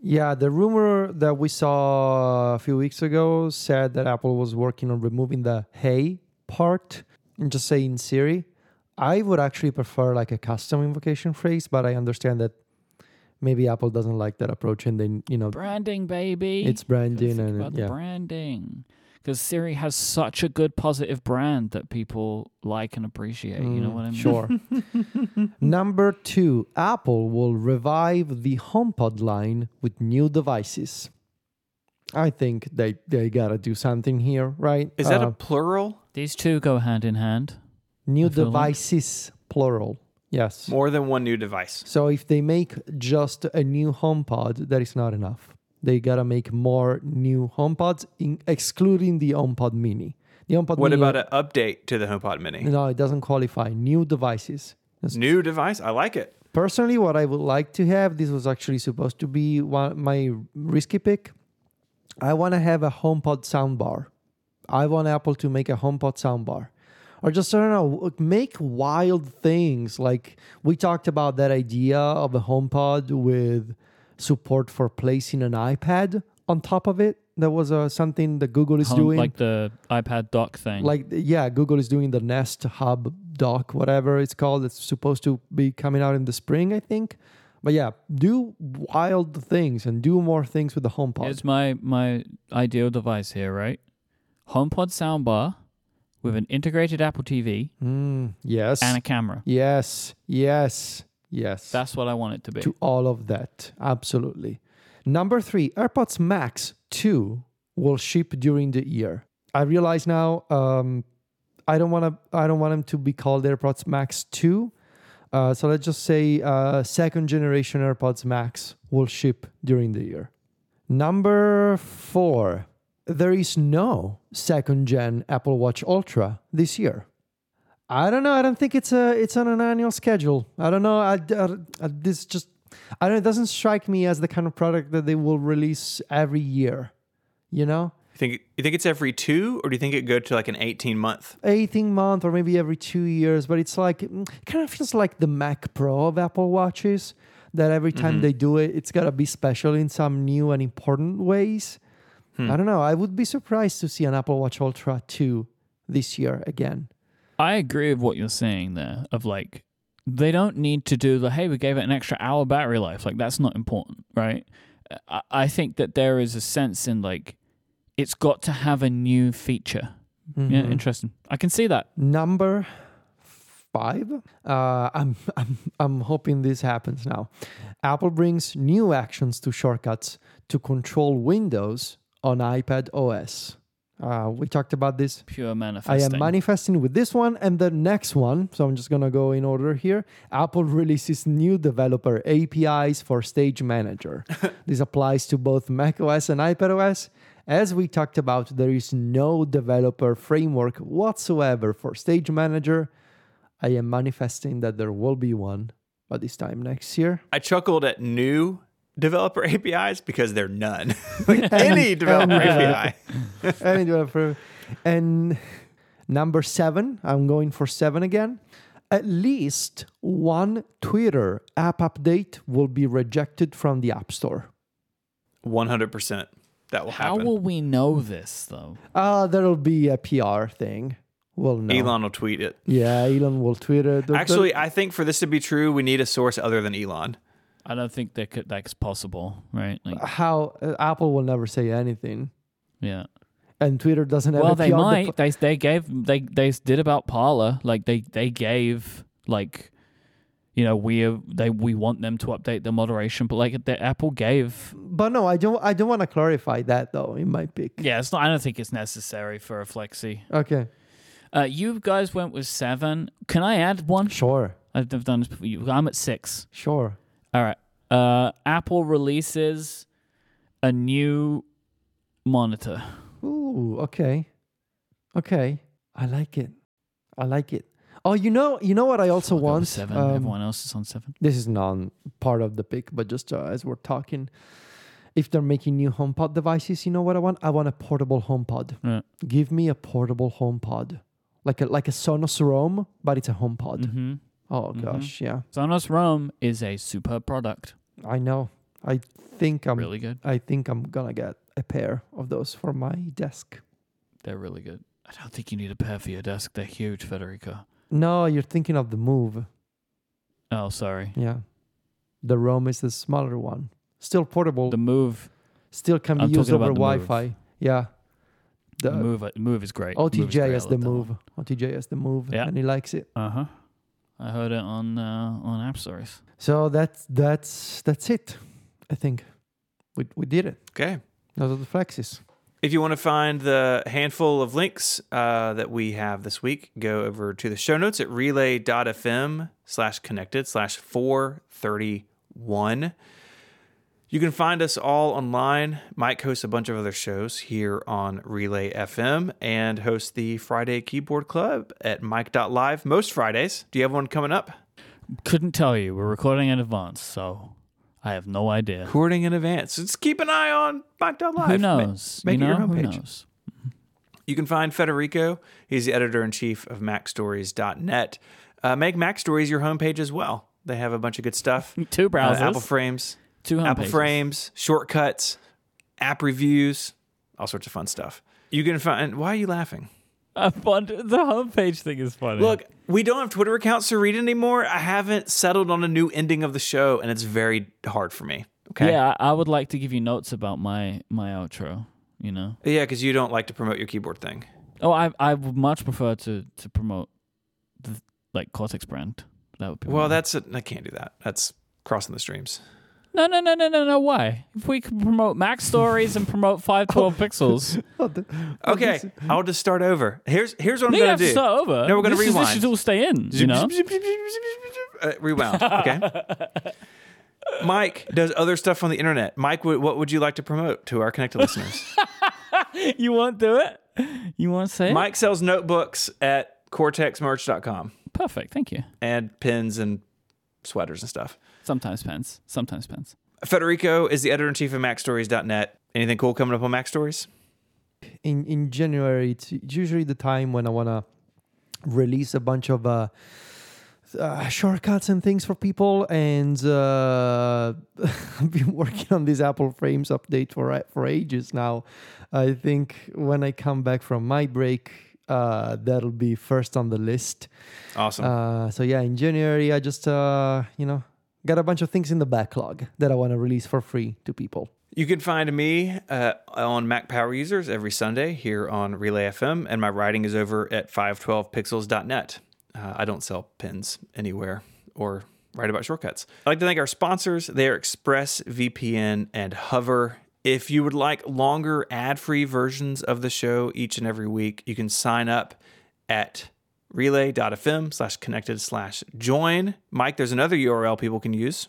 Yeah, the rumor that we saw a few weeks ago said that Apple was working on removing the hey part and just saying Siri. I would actually prefer like a custom invocation phrase, but I understand that maybe Apple doesn't like that approach and then, you know, Branding, baby. it's branding think and about the yeah. branding. Because Siri has such a good positive brand that people like and appreciate. you know Mm, what I mean? Sure. [laughs] Number two, Apple will revive the HomePod line with new devices. I think they, they gotta do something here, right? Is that Uh, a plural? These two go hand in hand. New I feel like- devices, plural. Yes. More than one new device. So if they make just a new HomePod, that is not enough. They gotta make more new HomePods, in, excluding the HomePod Mini. The HomePod What Mini. about an update to the HomePod Mini? No, it doesn't qualify. New devices. That's- New device? I like it. Personally, what I would like to have, this was actually supposed to be one my risky pick. I want to have a HomePod soundbar. I want Apple to make a HomePod soundbar. Or just, I don't know, make wild things. Like we talked about that idea of a HomePod with support for placing an iPad on top of it. That was uh, something that Google is Home- doing. like the iPad dock thing. Like yeah, Google is doing the Nest Hub dock, whatever it's called. It's supposed to be coming out in the spring, I think. But yeah, do wild things and do more things with the HomePod. It's my my ideal device here, right? HomePod soundbar with an integrated Apple TV Mm, yes, and a camera. yes, yes, yes. That's what I want it to be. to all of that, absolutely. Number three, AirPods Max two will ship during the year. I realize now. Um, I don't want to. I don't want them to be called AirPods Max two. Uh, so let's just say uh, second generation AirPods Max will ship during the year. Number four, there is no second gen Apple Watch Ultra this year. I don't know. I don't think it's a it's on an annual schedule. I don't know. I, I, I- this just I don't. It doesn't strike me as the kind of product that they will release every year. You know, You think you think it's every two, or do you think it go to like an eighteen month? 18 month or maybe every two years. But it's like mm, kind of feels like the Mac Pro of Apple watches. That every time Mhm. they do it, it's gotta be special in some new and important ways. Hmm. I don't know. I would be surprised to see an Apple Watch Ultra 2 this year again. I agree with what you're saying there. Of like, they don't need to do the hey, we gave it an extra hour battery life. Like that's not important, right? I, I think that there is a sense in like, it's got to have a new feature. Yeah, Mhm. interesting. I can see that. Number five. Uh, I'm [laughs] I'm I'm hoping this happens now. Apple brings new actions to shortcuts to control Windows on iPadOS. Uh, we talked about this. Pure manifest. I am manifesting with this one and the next one. So I'm just gonna go in order here. Apple releases new developer APIs for Stage Manager. [laughs] this applies to both macOS and iPadOS. As we talked about, there is no developer framework whatsoever for Stage Manager. I am manifesting that there will be one, by this time next year. I chuckled at new developer [laughs] APIs because they're none. [laughs] [laughs] like any developer any API. Any developer. And number seven, I'm going for seven again. At least one Twitter app update will be rejected from the App Store. One hundred percent. That will happen. How will we know this though? Uh, there'll be a PR thing. We'll know. Elon will tweet it. Yeah, Elon will tweet it. The- the- Actually, I think for this to be true, we need a source other than Elon. I don't think that could, that's possible, right? Like, how uh, Apple will never say anything, yeah. and Twitter doesn't Well, they might. They they gave they they did about Parler. Like they they gave like, you know, we they we want them to update the moderation, but like the Apple gave. but no, I don't. I don't want to clarify that though in my pick. Yeah, it's not. I don't think it's necessary for a flexi. Okay. Uh, you guys went with seven. Can I add one? Sure. I've done this before. I'm at six. Sure. All right. Uh, Apple releases a new monitor. Ooh, okay. Okay. I like it. I like it. Oh, you know, you know what I also with want. seven. Um, Everyone else is on seven. this is non part of the pick, but just uh, as we're talking, if they're making new HomePod devices, you know what I want? I want a portable HomePod. Yeah. Give me a portable HomePod, like a like a Sonos Roam, but it's a HomePod. Mm-hmm. Oh Mhm. gosh, yeah, Sonos Roam is a superb product. I know. I think I'm really good. I think I'm gonna get a pair of those for my desk. They're really good. I don't think you need a pair for your desk. They're huge, Federico. No, you're thinking of the Move. Oh, sorry. Yeah, the Roam is the smaller one. Still portable. The move, still can be I'm used over about the Move. Wi-Fi. Yeah. the move, uh, move is great. Is OTJ has the move. OTJ has the move, Yeah. and he likes it. Uh huh. I heard it on uh, on AppStories. So that's that's that's it. I think we we did it. Okay. Those are the flexes. If you want to find the handful of links uh, that we have this week, go over to the show notes at relay.fm slash connected slash 431. You can find us all online. Myke hosts a bunch of other shows here on Relay FM and hosts the Friday Keyboard Club at mike.live most Fridays. Do you have one coming up? Couldn't tell you. We're recording in advance, so I have no idea. Recording in advance. Just keep an eye on mike.live. Who knows? make you it know? your Who homepage. knows? You can find Federico. He's the editor in chief of MacStories.net. Uh, make MacStories your homepage as well. They have a bunch of good stuff. [laughs] Two Uh. Apple Frames, two Apple homepages. Frames, shortcuts, app reviews, all sorts of fun stuff. You can find. Why are you laughing? Uh, fun- the homepage thing is funny. Look, we don't have Twitter accounts to read anymore. I haven't settled on a new ending of the show, and it's very hard for me. Okay. yeah, I I would like to give you notes about my my outro. You know. Yeah, because you don't like to promote your keyboard thing. Oh, I I would much prefer to to promote the like Cortex brand. That would be Well, that's a, I can't do that. That's crossing the streams. No no no no no no. Why? If we could promote MacStories and promote five twelve [laughs] pixels, [laughs] Okay, I'll just start over. Here's here's what I'm gonna have to do. start over. No, we're gonna this is- rewind. This should all stay in. You know. Uh, rewound. Okay. [laughs] Myke does other stuff on the internet. Myke, what would you like to promote to our connected listeners? you won't do it. You won't say it? Myke sells notebooks at cortexmerch.com Perfect. Thank you. and pins and sweaters and stuff. Sometimes pens. Sometimes pens. Federico is the editor in chief of MacStories.net. Anything cool coming up on MacStories? in in January, it's usually the time when I want to release a bunch of uh, uh, shortcuts and things for people. And uh, [laughs] I've been working on this Apple Frames update for for ages now. I think when I come back from my break, uh, that'll be first on the list. Awesome. Uh, so yeah, in January, I just uh, you know got a bunch of things in the backlog that I want to release for free to people. You can find me uh, on Mac Power Users every Sunday here on Relay FM, and my writing is over at 512pixels.net. Uh, I don't sell pins anywhere or write about shortcuts. I'd like to thank our sponsors. They are ExpressVPN and Hover. If you would like longer ad free versions of the show each and every week, you can sign up at relay.fm slash connected slash join. Myke, there's another URL people can use.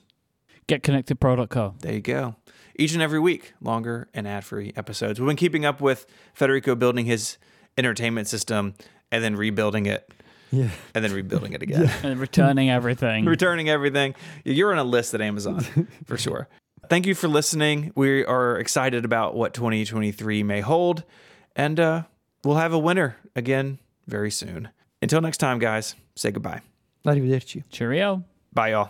GetConnectedPro.co. There you go. Each and every week, longer and ad free episodes. We've been keeping up with Federico building his entertainment system and then rebuilding it Yeah. and then rebuilding it again, And returning everything. [laughs] returning everything. You're on a list at Amazon [laughs] for sure. Thank you for listening. We are excited about what 2023 may hold, and uh, we'll have a winner again very soon. Until next time, guys, say goodbye. Arrivederci. Cheerio. Bye, y'all.